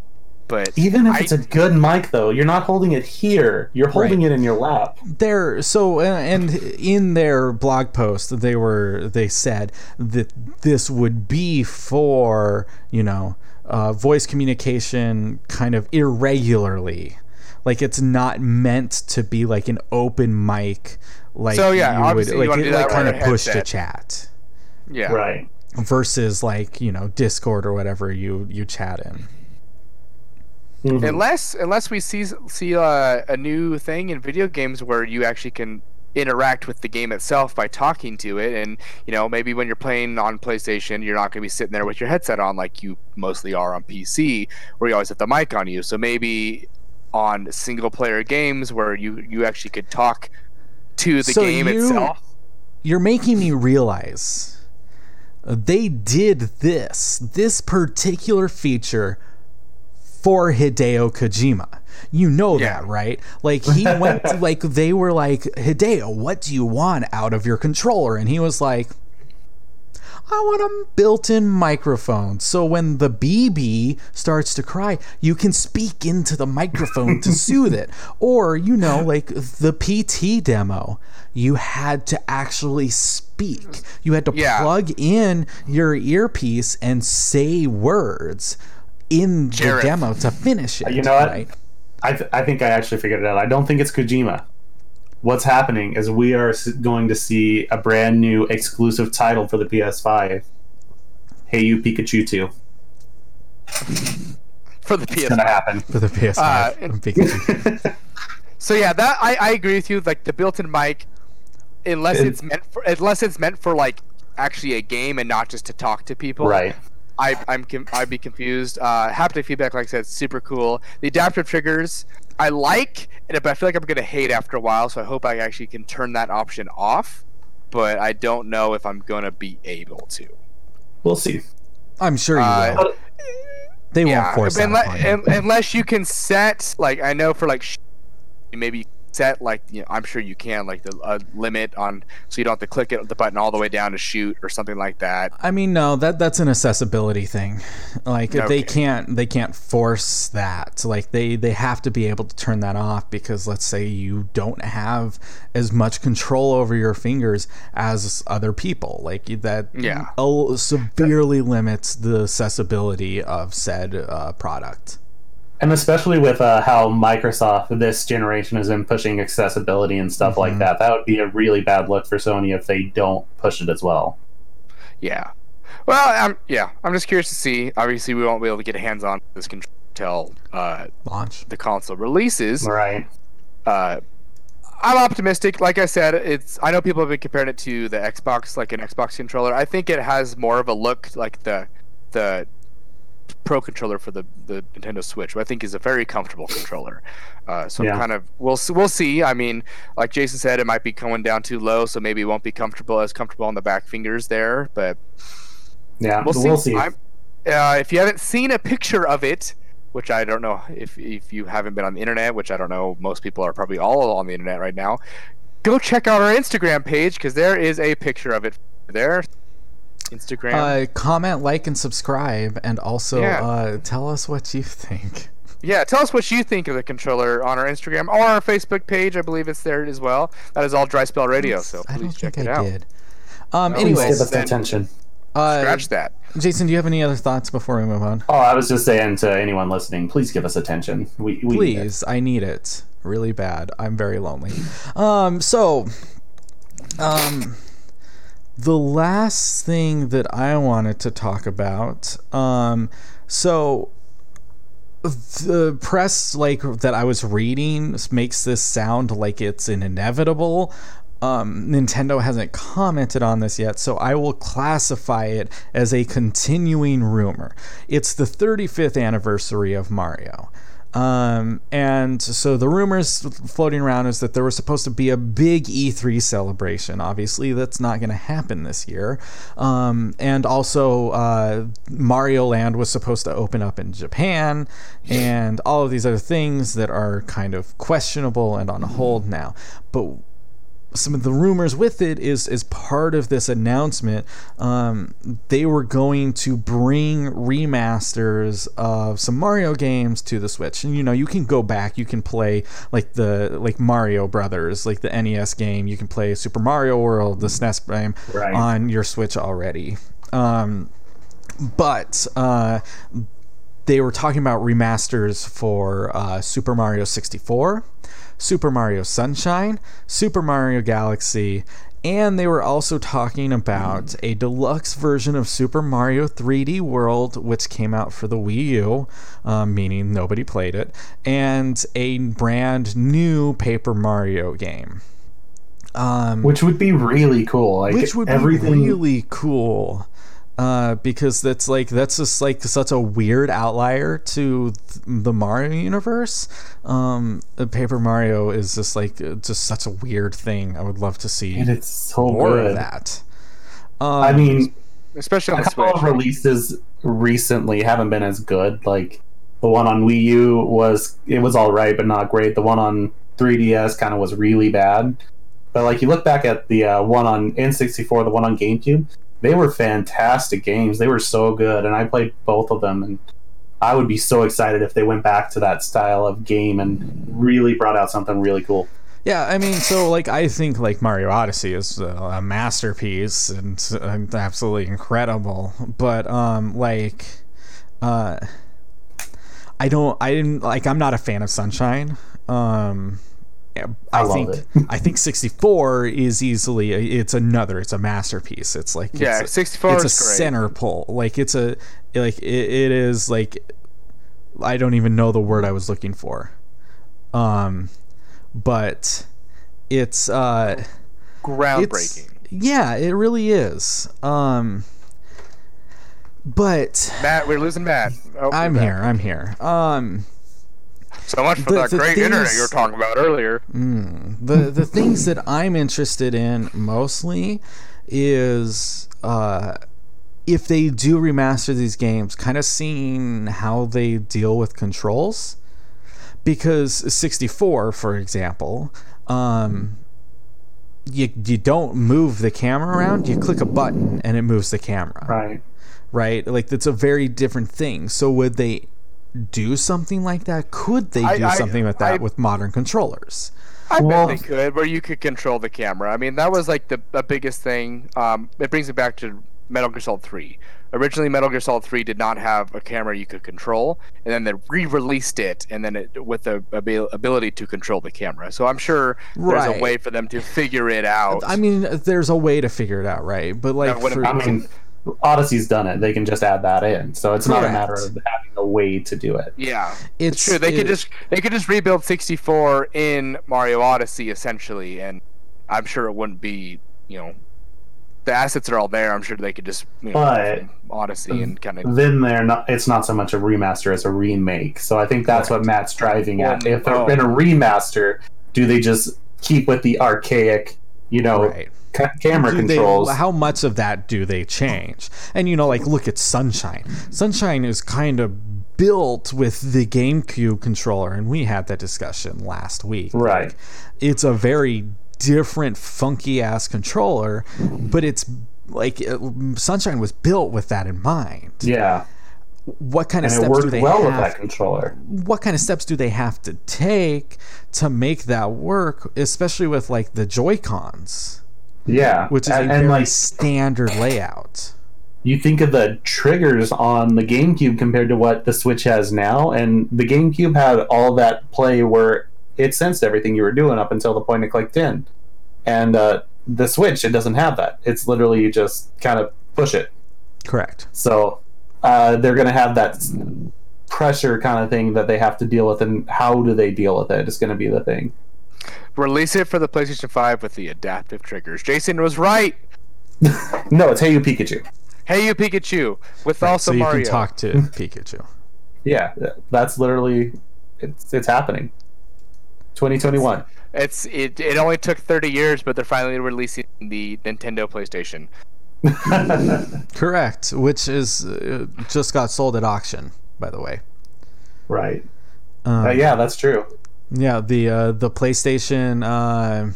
B: But
C: Even if
B: I-
C: it's a good mic, though, you're not holding it here. You're holding
A: Right.
C: it in your lap.
A: There, so uh, and in their blog post, they were they said that this would be for you know uh, voice communication kind of irregularly, like it's not meant to be like an open mic. Like
B: So, yeah,
A: you would,
B: obviously you
A: like
B: wanna
A: it
B: do that
A: like kind of
B: a
A: push to chat
B: yeah,
C: Right.
A: versus like you know Discord or whatever you you chat in.
C: Mhm.
B: Unless unless we see see uh, a new thing in video games where you actually can interact with the game itself by talking to it and you know maybe when you're playing on PlayStation you're not going to be sitting there with your headset on like you mostly are on PC where you always have the mic on you. So maybe on single player games where you you actually could talk to the
A: So
B: game
A: you-
B: itself.
A: you're making me realize they did this. This particular feature for Hideo Kojima. You know
B: Yeah.
A: that, right? Like he went to, <laughs> like they were like, "Hideo, what do you want out of your controller?" And he was like, I want a built-in microphone. So when the BB starts to cry, you can speak into the microphone to <laughs> soothe it. Or, you know, like the PT demo, you had to actually speak. You had to
B: Yeah.
A: plug in your earpiece and say words in the demo to finish it.
C: You know what?
A: Right?
C: I, th- I think I actually figured it out. I don't think it's Kojima. What's happening is we are going to see a brand new exclusive title for the PS5. Hey, you Pikachu 2.
B: for the
C: It's
B: PS.
C: going to happen.
A: For the PS5.
B: Uh,
A: Pikachu. <laughs>
B: So yeah, that I, I agree with you. Like the built-in mic, unless
C: And-
B: it's meant for unless it's meant for like actually a game and not just to talk to people.
C: right.
B: I I'm com- I'd be confused. Uh, haptic feedback, like I said, super cool. The adaptive triggers I like, and but I feel like I'm gonna hate after a while. So I hope I actually can turn that option off. But I don't know if I'm gonna be able to.
C: We'll see.
A: I'm sure you
B: Uh,
A: will. They won't force that
B: unless,
A: you.
B: unless you can set like I know for like sh- maybe set like you know, I'm sure you can like the uh, limit on so you don't have to click it the button all the way down to shoot or something like that.
A: I mean, no, that that's an accessibility thing. Like they can't they can't force that. Like they they have to be able to turn that off because let's say you don't have as much control over your fingers as other people. Like that
B: Yeah.
A: severely limits the accessibility of said uh, product.
C: And especially with uh, how Microsoft this generation has been pushing accessibility and stuff like
A: Mhm.
C: that, that would be a really bad look for Sony if they don't push it as well.
B: Yeah. Well, I'm yeah. I'm just curious to see. Obviously, we won't be able to get hands on this control until uh,
A: Launch.
B: the console releases.
C: Right.
B: uh, I'm optimistic. Like I said, it's. I know people have been comparing it to the Xbox, like an Xbox controller. I think it has more of a look like the the Pro controller for the, the Nintendo Switch, which I think is a very comfortable controller. Uh, so
C: Yeah.
B: I'm kind of we'll we'll see. I mean, like Jason said, it might be going down too low, so maybe it won't be comfortable as comfortable on the back fingers there. But
C: Yeah,
B: we'll
C: we'll
B: see.
C: see.
B: Uh, if you haven't seen a picture of it, which I don't know if if you haven't been on the internet, which I don't know, most people are probably all on the internet right now. Go check out our Instagram page because there is a picture of it there. Instagram.
A: Uh, comment, like, and subscribe, and also
B: Yeah.
A: uh, tell us what you think. <laughs>
B: yeah, tell us what you think of the controller on our Instagram or our Facebook page. I believe it's there as well. That is all Dry Spell Radio, so
A: I don't
B: please check
A: think
B: it
A: I
B: out.
A: did. Um,
B: Well,
C: Please
A: anyways,
C: give us
B: then-
C: attention.
A: Uh,
B: scratch that.
A: Jason, do you have any other thoughts before we move on?
C: Oh, I was just saying to anyone listening, please give us attention. We, we need.
A: Please, I need it really bad. I'm very lonely. Um, so, um, the last thing that I wanted to talk about, um, so the press like that I was reading makes this sound like it's an inevitable. Um, Nintendo hasn't commented on this yet, so I will classify it as a continuing rumor. It's the 35th anniversary of Mario. Um, and so the rumors floating around is that there was supposed to be a big E3 celebration. Obviously, that's not going to happen this year. Um, and also, uh, Mario Land was supposed to open up in Japan, and all of these other things that are kind of questionable and on hold now. But some of the rumors with it is is part of this announcement. Um, they were going to bring remasters of some Mario games to the Switch, and you know you can go back, you can play like the like Mario Brothers, like the NES game. You can play Super Mario World, the SNES game
C: Right.
A: on your Switch already. Um, but uh, they were talking about remasters for uh, Super Mario 64, Super Mario Sunshine, Super Mario Galaxy, and they were also talking about a deluxe version of Super Mario 3D World, which came out for the Wii U, um, meaning nobody played it, and a brand new Paper Mario game. Um,
C: Which would be really cool. Like
A: which would
C: everything.
A: be really cool uh, because that's like that's just like such a weird outlier to th- the Mario universe. Um, Paper Mario is just like uh, just such a weird thing. I would love to see
C: and it's so
A: more
C: good.
A: of that. Um,
C: I mean,
B: Especially on
C: a
B: the
C: couple
B: Switch.
C: of releases recently haven't been as good. Like the one on Wii U was it was all right, but not great. The one on 3DS kind of was really bad. But like you look back at the uh, one on N64, the one on GameCube, they were fantastic games. They were so good, and I played both of them. And I would be so excited if they went back to that style of game and really brought out something really cool.
A: Yeah, I mean, so like I think like Mario Odyssey is a, masterpiece and absolutely incredible, but um like uh I don't I didn't like I'm not a fan of Sunshine. Um I,
C: I love
A: think
C: it.
A: I think 64 is easily a, it's another it's a masterpiece. It's like
B: Yeah,
A: it's a,
B: 64
A: it's a
B: great.
A: center pull. Like it's a like it, it is like I don't even know the word I was looking for. Um but it's uh it's
B: Groundbreaking.
A: yeah it really is um but
B: Matt, we're losing Matt. Oh,
A: i'm
B: we're
A: here i'm here um
B: So much for
A: The-
B: that
A: the
B: great
A: thing
B: internet you were talking about earlier.
A: the the things that i'm interested in mostly is uh if they do remaster these games kind of seeing how they deal with controls because 64 for example um you, you don't move the camera around you click a button and it moves the camera
C: Right.
A: right? Like that's a very different thing. So would they do something like that? Could they
B: I-
A: do
B: I-
A: something with that
B: I-
A: with modern controllers?
B: I
C: Well-
B: bet they could, where you could control the camera. I mean, that was like the, the biggest thing. Um, it brings me back to Metal Gear Solid 3. Originally, Metal Gear Solid 3 did not have a camera you could control, and then they re-released it, and then it with the abil- ability to control the camera. So I'm sure there's
A: Right.
B: a way for them to figure it out.
A: I mean, there's a way to figure it out, right? But like,
B: That
A: for,
C: I mean, Odyssey's done it. They can just add that in. So it's not a matter of having a way to do it.
B: yeah,
A: it's
B: it's true. They could just they could just rebuild 64 in Mario Odyssey essentially, and I'm sure it wouldn't be you know the assets are all there. I'm sure they could just you know
C: But-
B: from Odyssey and kind of
C: Then they're not. It's not so much a remaster as a remake. So I think that's what Matt's driving at.
B: Well,
C: If they're
B: oh.
C: in a remaster, do they just keep with the archaic, you know,
A: right.
C: Ca- camera
A: Do they-
C: controls?
A: how much of that do they change? And you know, like look at Sunshine. Sunshine is kind of built with the GameCube controller, and we had that discussion last week.
C: Right.
A: Like, it's a very different, funky ass controller, but it's like Sunshine was built with that in mind.
C: yeah,
A: What kind of
C: and
A: steps do they
C: well with
A: have?
C: that controller.
A: what kind of steps do they have to take to make that work, especially with like the Joy Cons,
C: Yeah,
A: which is
C: and,
A: a
C: and
A: very
C: like
A: standard layout.
C: you think of the triggers on the GameCube compared to what the Switch has now, and the GameCube had all that play where it sensed everything you were doing up until the point it clicked in, and uh, the Switch it doesn't have that. It's literally you just kind of push it.
A: Correct.
C: So uh, they're going to have that pressure kind of thing that they have to deal with, and how do they deal with it is going to be the thing.
B: Release it for the PlayStation 5 with the adaptive triggers. Jason was right. <laughs>
C: No, it's Hey You Pikachu.
B: Hey, you Pikachu, with also
A: so you
B: Mario.
A: can talk to <laughs> Pikachu.
C: Yeah, that's literally it's it's happening. 2021.
B: It's it. It only took 30 years, but they're finally releasing the Nintendo PlayStation. <laughs>
A: Correct. Which is uh, just got sold at auction, by the way.
C: right.
A: Um,
C: Uh, yeah, that's true.
A: Yeah, the uh, the PlayStation uh,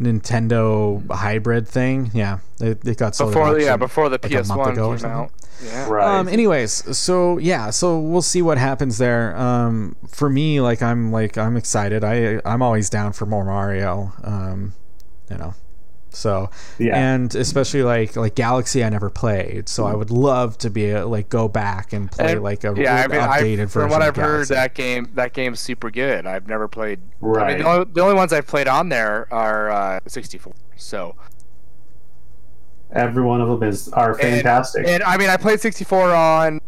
A: Nintendo hybrid thing. Yeah, it, it got sold. at
B: Before yeah, before the
A: like
B: PS1 came out. Yeah.
C: Right.
A: Um. Anyways, so yeah, so we'll see what happens there. Um. For me, like I'm like I'm excited. I I'm always down for more Mario. Um. You know. So
C: yeah.
A: and especially like like Galaxy, I never played, so I would love to be uh, like go back and play
B: And-
A: like a
B: yeah, I mean,
A: updated
B: I,
A: version.
B: from what
A: of
B: I've heard, that game that game's super good. I've never played. I
C: right.
B: mean, the only, the only ones I've played on there are uh, 64. So,
C: Every one of them is are fantastic.
B: and I mean, I played 64 on,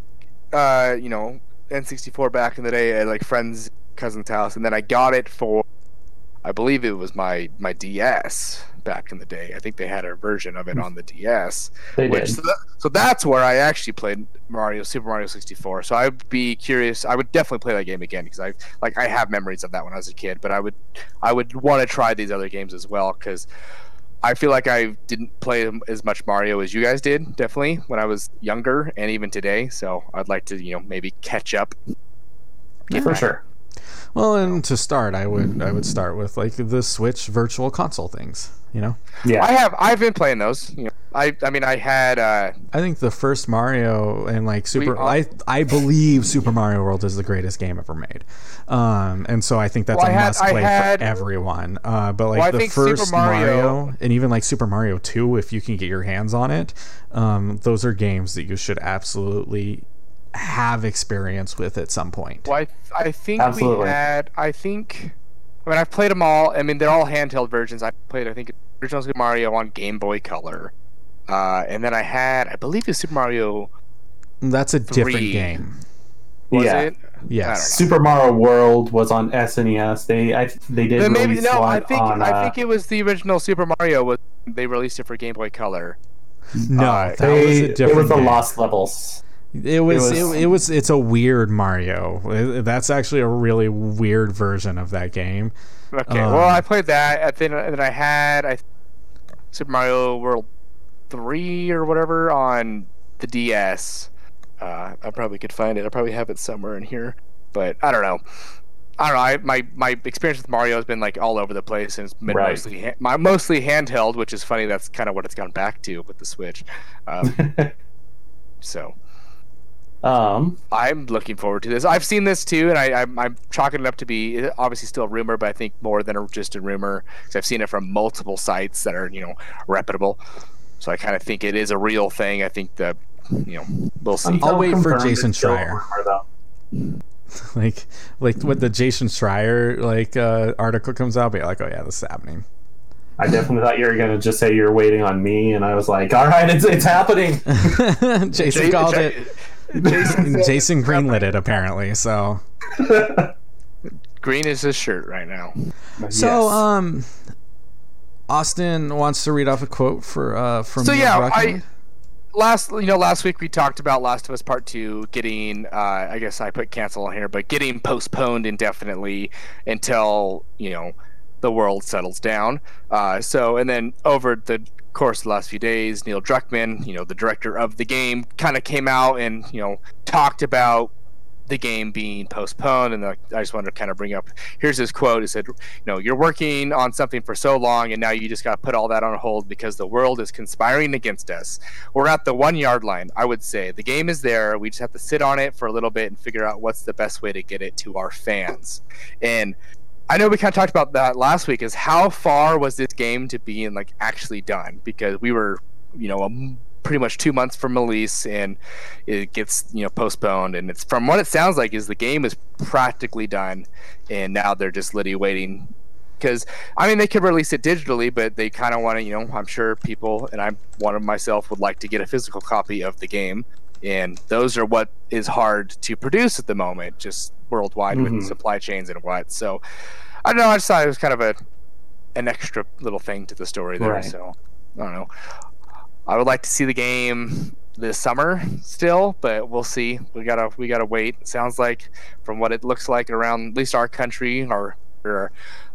B: uh, you know, N64 back in the day at like friends' cousin's house, and then I got it for, I believe it was my my DS back in the day. I think they had a version of it on the DS.
C: they
B: Which,
C: did.
B: so, that- so that's where I actually played Mario, Super Mario 64. So I'd be curious. I would definitely play that game again because I like I have memories of that when I was a kid. But I would I would want to try these other games as well because I feel like I didn't play as much Mario as you guys did. Definitely when I was younger and even today. So I'd like to you know maybe catch up. Get
C: For sure.
A: Well, and to start, I would I would start with like the Switch Virtual Console things. You know,
C: Yeah.
B: I have I've been playing those. You know, I I mean I had uh,
A: I think the first Mario and like Super,
B: all-
A: I I believe Super Mario World is the greatest game ever made, um, and so I think that's
B: Well,
A: a
B: I had-
A: must play
B: had-
A: for everyone. Uh, but like
B: Well,
A: the
B: think Super
A: first
B: Mario-
A: and even like Super Mario Two, if you can get your hands on it, um, those are games that you should absolutely have experience with at some point.
B: Well, I, I think
C: Absolutely.
B: we had. I think. I mean, I've played them all. I mean, they're all handheld versions. I played, I think, original Super Mario on Game Boy Color, uh, and then I had, I believe, it's Super Mario.
A: That's a different game.
B: Was
C: Yeah.
B: it?
A: Yes.
C: Super Mario World was on SNES. They I, they did
B: Then maybe
C: release
B: no.
C: one
B: I think
C: on.
B: I
C: uh,
B: think it was the original Super Mario. Was they released it for Game Boy Color?
A: No,
B: Uh,
A: that
C: they,
A: was a different
C: it was the
A: game.
C: Lost Levels.
A: It was, it
C: was-
A: was it, was it's a weird Mario. It- That's actually a really weird version of that game.
B: Okay.
A: Um,
B: well, I played that. I think, and then I had I, Super Mario World three or whatever on the DS. Uh, I probably could find it. I probably have it somewhere in here, but I don't know. I don't know. I, my my experience with Mario has been like all over the place, and it's been
C: Right.
B: mostly ha- my mostly handheld, which is funny. That's kind of what it's gone back to with the Switch. Um, <laughs> so
C: um,
B: I'm looking forward to this. I've seen this too, and I, I'm, I'm chalking it up to be obviously still a rumor, but I think more than a, just a rumor because I've seen it from multiple sites that are you know reputable. So I kind of think it is a real thing. I think that you know we'll see.
A: I'll wait for Jason
C: it's
A: Schreier. <laughs> Like like when the Jason Schreier like uh, article comes out, I'll be like, oh yeah, this is happening.
C: I definitely thought you were gonna just say you're waiting on me, and I was like, all right, it's it's happening. <laughs> <laughs>
A: Jason
B: Ja-
A: called
B: Ja-
A: it. <laughs>
B: Jason,
A: Jason greenlit it apparently. So <laughs>
B: Green is his shirt right now.
A: so
C: Yes.
A: um, Austin wants to read off a quote for uh from.
B: So yeah,
A: Druckmann.
B: I last you know last week we talked about Last of Us Part Two getting uh, I guess I put cancel on here, but getting postponed indefinitely until you know the world settles down. Uh, so and then over the course the last few days, Neil Druckmann, you know the director of the game, kind of came out and you know talked about the game being postponed. And uh, i just wanted to kind of bring up here's his quote. He said you know you're working on something for so long and now you just got to put all that on hold because the world is conspiring against us. We're at the one yard line i would say. The game is there. We just have to sit on it for a little bit and figure out what's the best way to get it to our fans. And I know we kind of talked about that last week. Is how far was this game to be being like actually done? Because we were, you know, a pretty much two months from release, and it gets you know postponed. And it's from what it sounds like is the game is practically done, and now they're just literally waiting because I mean they could release it digitally, but they kind of want to, you know, I'm sure people and I'm one of myself would like to get a physical copy of the game, and those are what is hard to produce at the moment, just worldwide
C: Mhm.
B: with supply chains and what. So I don't know. I just thought it was kind of a an extra little thing to the story there.
C: Right.
B: So I don't know. I would like to see the game this summer still, but we'll see. We gotta we gotta wait. It sounds like from what it looks like around at least our country or, or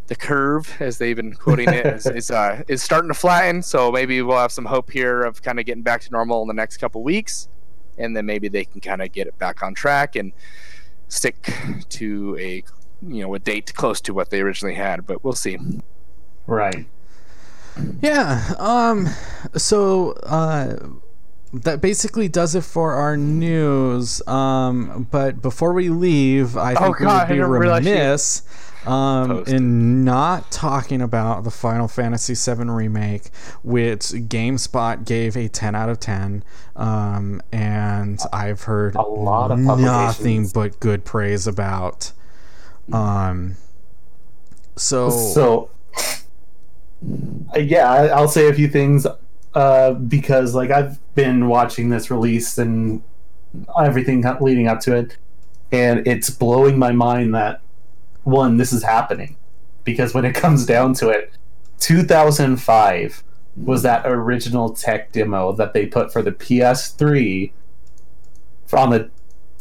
B: the curve, as they've been quoting it, is <laughs> is, uh, is starting to flatten. So maybe we'll have some hope here of kind of getting back to normal in the next couple weeks, and then maybe they can kind of get it back on track and stick to a you know a date close to what they originally had. But we'll see.
C: Right.
A: Yeah. Um. So, uh, that basically does it for our news. Um. But before we leave, I think
B: Oh, God,
A: we
B: didn't
A: would be
B: realize
A: remiss. Um, in not talking about the Final Fantasy VII remake, which GameSpot gave a 10 out of 10, um, and I've heard
C: A lot of
A: nothing but good praise about. Um, so,
C: So, uh, yeah, I- I'll say a few things uh, because, like, I've been watching this release and everything leading up to it, and it's blowing my mind that one, this is happening. Because when it comes down to it, 2005 was that original tech demo that they put for the PS3 on the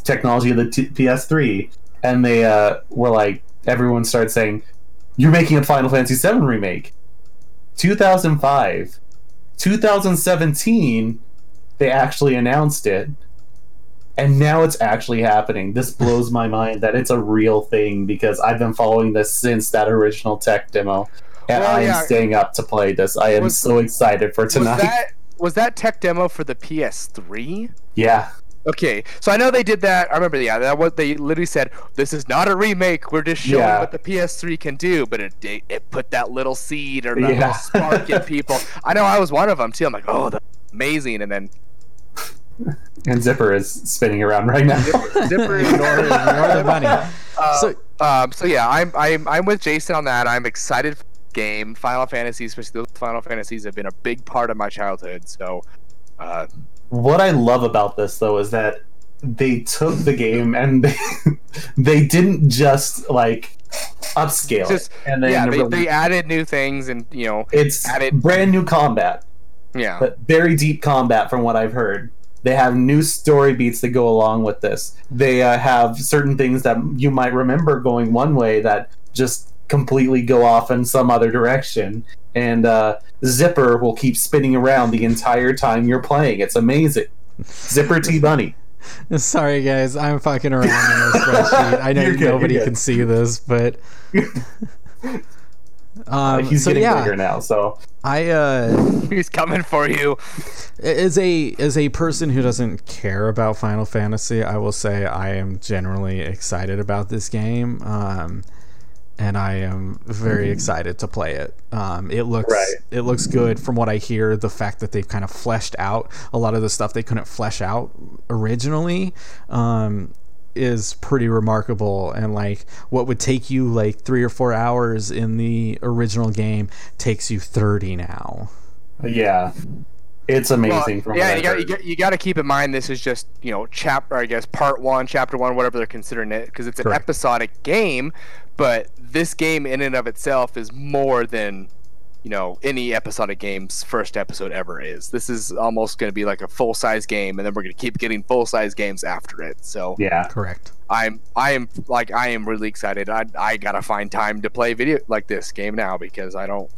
C: technology of the t- PS3, and they uh, were like, everyone started saying, "You're making a Final Fantasy VII remake." 2005, 2017, they actually announced it, and now it's actually happening. This blows my mind that it's a real thing because I've been following this since that original tech demo, and
B: Well,
C: I am
B: yeah.
C: staying up to play this. I am
B: Was-
C: so excited for
B: Was
C: tonight.
B: that was that tech demo for the PS3?
C: yeah,
B: Okay, so I know they did that. I remember, yeah, that what they literally said. This is not a remake. We're just showing
C: Yeah.
B: what the PS3 can do. But it, it it put that little seed or that
C: Yeah.
B: little spark in people. <laughs> I know I was one of them too. I'm like, oh, that's amazing. And then
C: and Zipper is spinning around right now.
B: Zipper
A: ignore, ignore <laughs> the money.
B: Uh,
A: So-
B: um, so yeah, I'm I'm I'm with Jason on that. I'm excited for the game. Final Fantasy, especially those Final Fantasies, have been a big part of my childhood. So, uh,
C: what I love about this though is that they took the game and <laughs> they they didn't just like upscale
B: Just-
C: it and then
B: yeah, they,
C: really-
B: they added new things and you know,
C: it's
B: added-
C: brand new combat,
B: yeah,
C: but very deep combat from what I've heard. They have new story beats that go along with this. They uh, have certain things that you might remember going one way that just completely go off in some other direction. And uh, Zipper will keep spinning around the entire time you're playing. It's amazing. Zipper T Bunny. <laughs>
A: Sorry, guys, I'm fucking around in this <laughs> spreadsheet. I know
C: good,
A: nobody can see this, but. <laughs>
C: Uh,
A: Um,
C: he's
A: so
C: getting
A: yeah,
C: bigger now, so
A: I uh, <laughs>
B: he's coming for you.
A: as a as a person who doesn't care about Final Fantasy, I will say I am generally excited about this game, um, and I am very excited to play it. Um, it looks
C: Right.
A: it looks good from what I hear. The fact that they've kind of fleshed out a lot of the stuff they couldn't flesh out originally. Um, is pretty remarkable and like what would take you like three or four hours in the original game takes you 30 now
C: yeah, it's amazing.
B: Well,
C: from
B: yeah, you got, you got you got to keep in mind this is just you know chapter I guess part one, chapter one, whatever they're considering it, because it's an
A: Correct.
B: episodic game. But this game in and of itself is more than you know any episodic game's first episode ever is. This is almost going to be like a full size game, and then we're going to keep getting full size games after it. So
C: yeah,
A: correct
B: I'm I am like I am really excited. I I gotta find time to play video like this game now because I don't.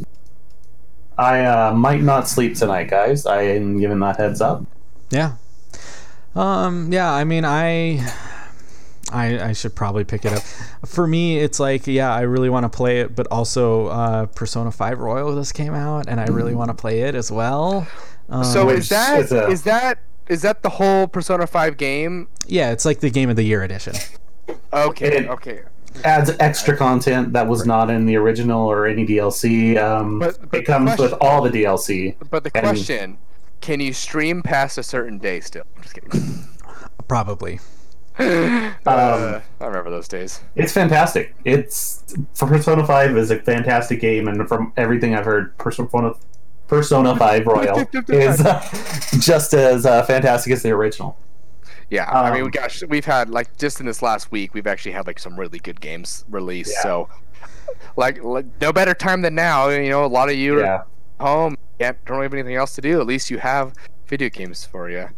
C: I uh, might not sleep tonight, guys. I am giving that heads up.
A: Yeah. Um. Yeah. I mean, I, I, I should probably pick it up. For me, it's like, yeah, I really want to play it, but also, uh, Persona Five Royal just came out, and I really want to play it as well. Um,
B: So is that
C: is a-
B: is that is that the whole Persona Five game?
A: yeah, it's like the Game of the Year edition.
B: Okay,
C: It-
B: okay.
C: Adds extra content that was not in the original or any DLC. Um,
B: But- but
C: it comes
B: the
C: with all the DLC.
B: But the
C: And-
B: question can you stream past a certain day still? I'm just kidding.
A: Probably. <laughs>
B: Uh,
C: Um,
B: I remember those days.
C: It's fantastic. It's Persona Five is a fantastic game, and from everything I've heard, Persona Persona Five Royal <laughs> is uh, just as uh, fantastic as the original.
B: Yeah, I mean,
C: Um,
B: gosh, we've had like just in this last week, we've actually had like some really good games released.
C: Yeah.
B: So, like, like, no better time than now. You know, a lot of you are home, can't don't have anything else to do. At least you have video games for you.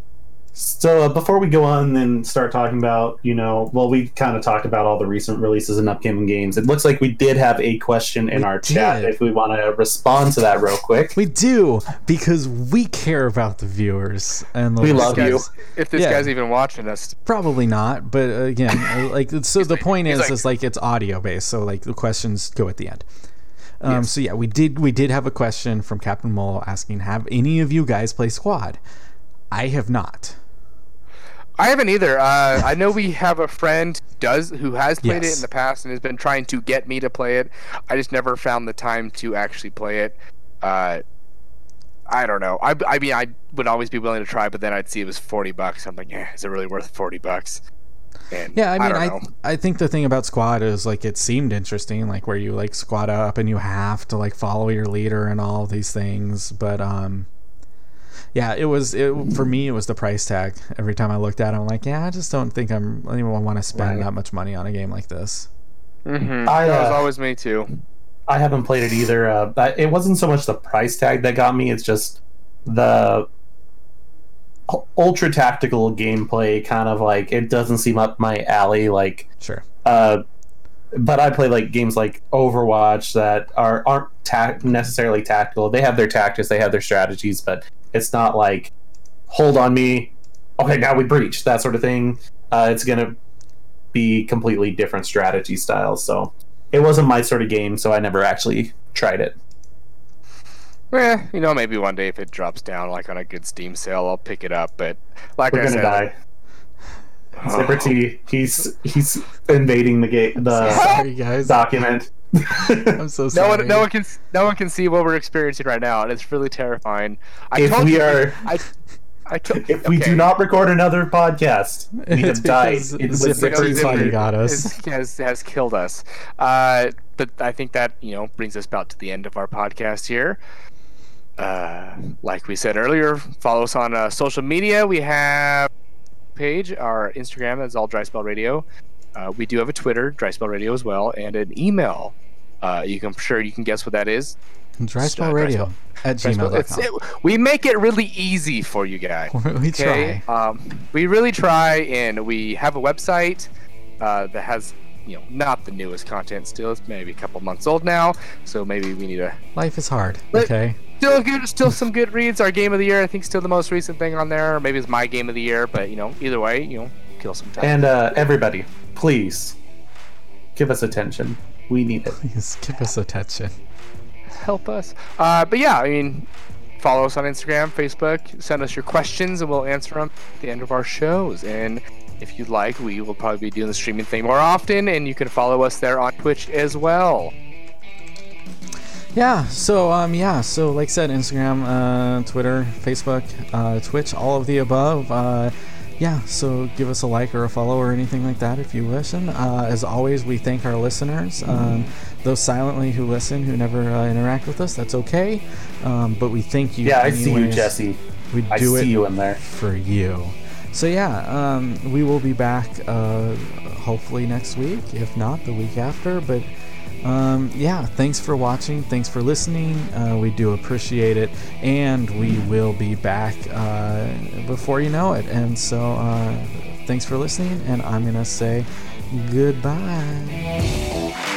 C: So uh, before we go on and start talking about, you know, well, we kind of talked about all the recent releases and upcoming games. It looks like we did have a question in
A: We
C: our chat.
A: did.
C: If we want to respond to that real quick,
A: We do because we care about the viewers and the
C: We love
B: Guys,
C: you.
B: If this
A: Yeah.
B: guy's even watching us,
A: Probably not, but uh, again, <laughs> uh, like so. The point
B: he's
A: is,
B: like-
A: is like it's audio based, so like the questions go at the end. Um,
B: Yes.
A: So yeah, we did we did have a question from Captain Mole asking, "Have any of you guys play Squad?" I have not.
B: I haven't either. Uh, <laughs> I know we have a friend who does who has played it in the past and has been trying to get me to play it. I just never found the time to actually play it. Uh, I don't know. I, I mean, I would always be willing to try, but then I'd see it was forty bucks. I'm like, yeah, is it really worth forty bucks? And
A: Yeah, I mean,
B: don't
A: I. I, think the thing about Squad is like it seemed interesting, like where you like squad up and you have to like follow your leader and all these things, but um. Yeah, it was it for me. It was the price tag. Every time I looked at it, I'm like, yeah, I just don't think I'm anyone want to spend
C: Right.
A: that much money on a game like this.
B: Mhm.
C: I,
B: that was
C: uh,
B: always me too.
C: I haven't played it either. Uh, but it wasn't so much the price tag that got me; it's just the ultra tactical gameplay. Kind of like it doesn't seem up my alley. Like
A: Sure.
C: Uh, but I play like games like Overwatch that are aren't ta- necessarily tactical. They have their tactics, they have their strategies, but it's not like hold on me. Okay, now we breach that sort of thing. Uh, it's gonna be completely different strategy styles. So it wasn't my sort of game, so I never actually tried it.
B: Eh, you know, maybe one day if it drops down like on a good Steam sale, I'll pick it up. But like
C: We're
B: I
C: gonna
B: said,
C: die. <sighs>
B: oh,
C: he's he's invading the game, the <laughs>
A: Sorry, guys.
C: document. <laughs>
A: I'm so
B: no
A: sorry.
B: one, no one can, no one can see what we're experiencing right now, and it's really terrifying. I
C: If
B: told
C: we
B: you,
C: are-
B: I, I to- <laughs>
C: If we do not record another podcast, <laughs> we
A: It's
C: have died.
A: because
C: It was
A: Zipper
C: Zipper
A: Tea
C: Zipper.
A: Party got us.
B: has has killed us. Uh, but I think that you know brings us about to the end of our podcast here. Uh, like we said earlier, follow us on uh, social media. We have page, our Instagram is all Dry Spell Radio. Uh, we do have a Twitter, Dry Spell Radio as well, and an email. Uh, you can sure you can guess what that is.
A: Dry
B: Uh,
A: Spell
B: Dry
A: Radio
B: Spell.
A: at
B: Dry Spell- it's-
A: gmail.com.
B: it- we make it really easy for you guys. <laughs>
A: we
B: Okay.
A: try.
B: Um, we really try, and we have a website uh, that has, you know, not the newest content. Still, it's maybe a couple months old now, so maybe we need a
A: Life is hard.
B: But-
A: Okay.
B: still good, still some good reads. Our game of the year, I think, still the most recent thing on there. Or maybe it's my game of the year, but you know, either way, you know, kill some time.
C: And uh, everybody, please give us attention. We need it.
A: Please give us attention.
B: help us. Uh, but yeah, I mean, follow us on Instagram, Facebook, send us your questions, and we'll answer them at the end of our shows. And if you'd like, we will probably be doing the streaming thing more often, and you can follow us there on Twitch as well.
A: Yeah. So um yeah. So like I said, Instagram, uh, Twitter, Facebook, uh, Twitch, all of the above. Uh, yeah. So give us a like or a follow or anything like that if you listen. Uh, as always, we thank our listeners. Um, those silently who listen, who never uh, interact with us, that's okay. Um, but we thank you.
C: Yeah, I see you. Jesse.
A: We
C: I
A: do
C: see
A: it
C: you in there.
A: for you. So yeah, um, we will be back uh, hopefully next week, if not the week after. But um, yeah, thanks for watching. Thanks for listening. Uh, we do appreciate it, and we will be back uh, before you know it. And so, uh, thanks for listening, and I'm gonna say goodbye.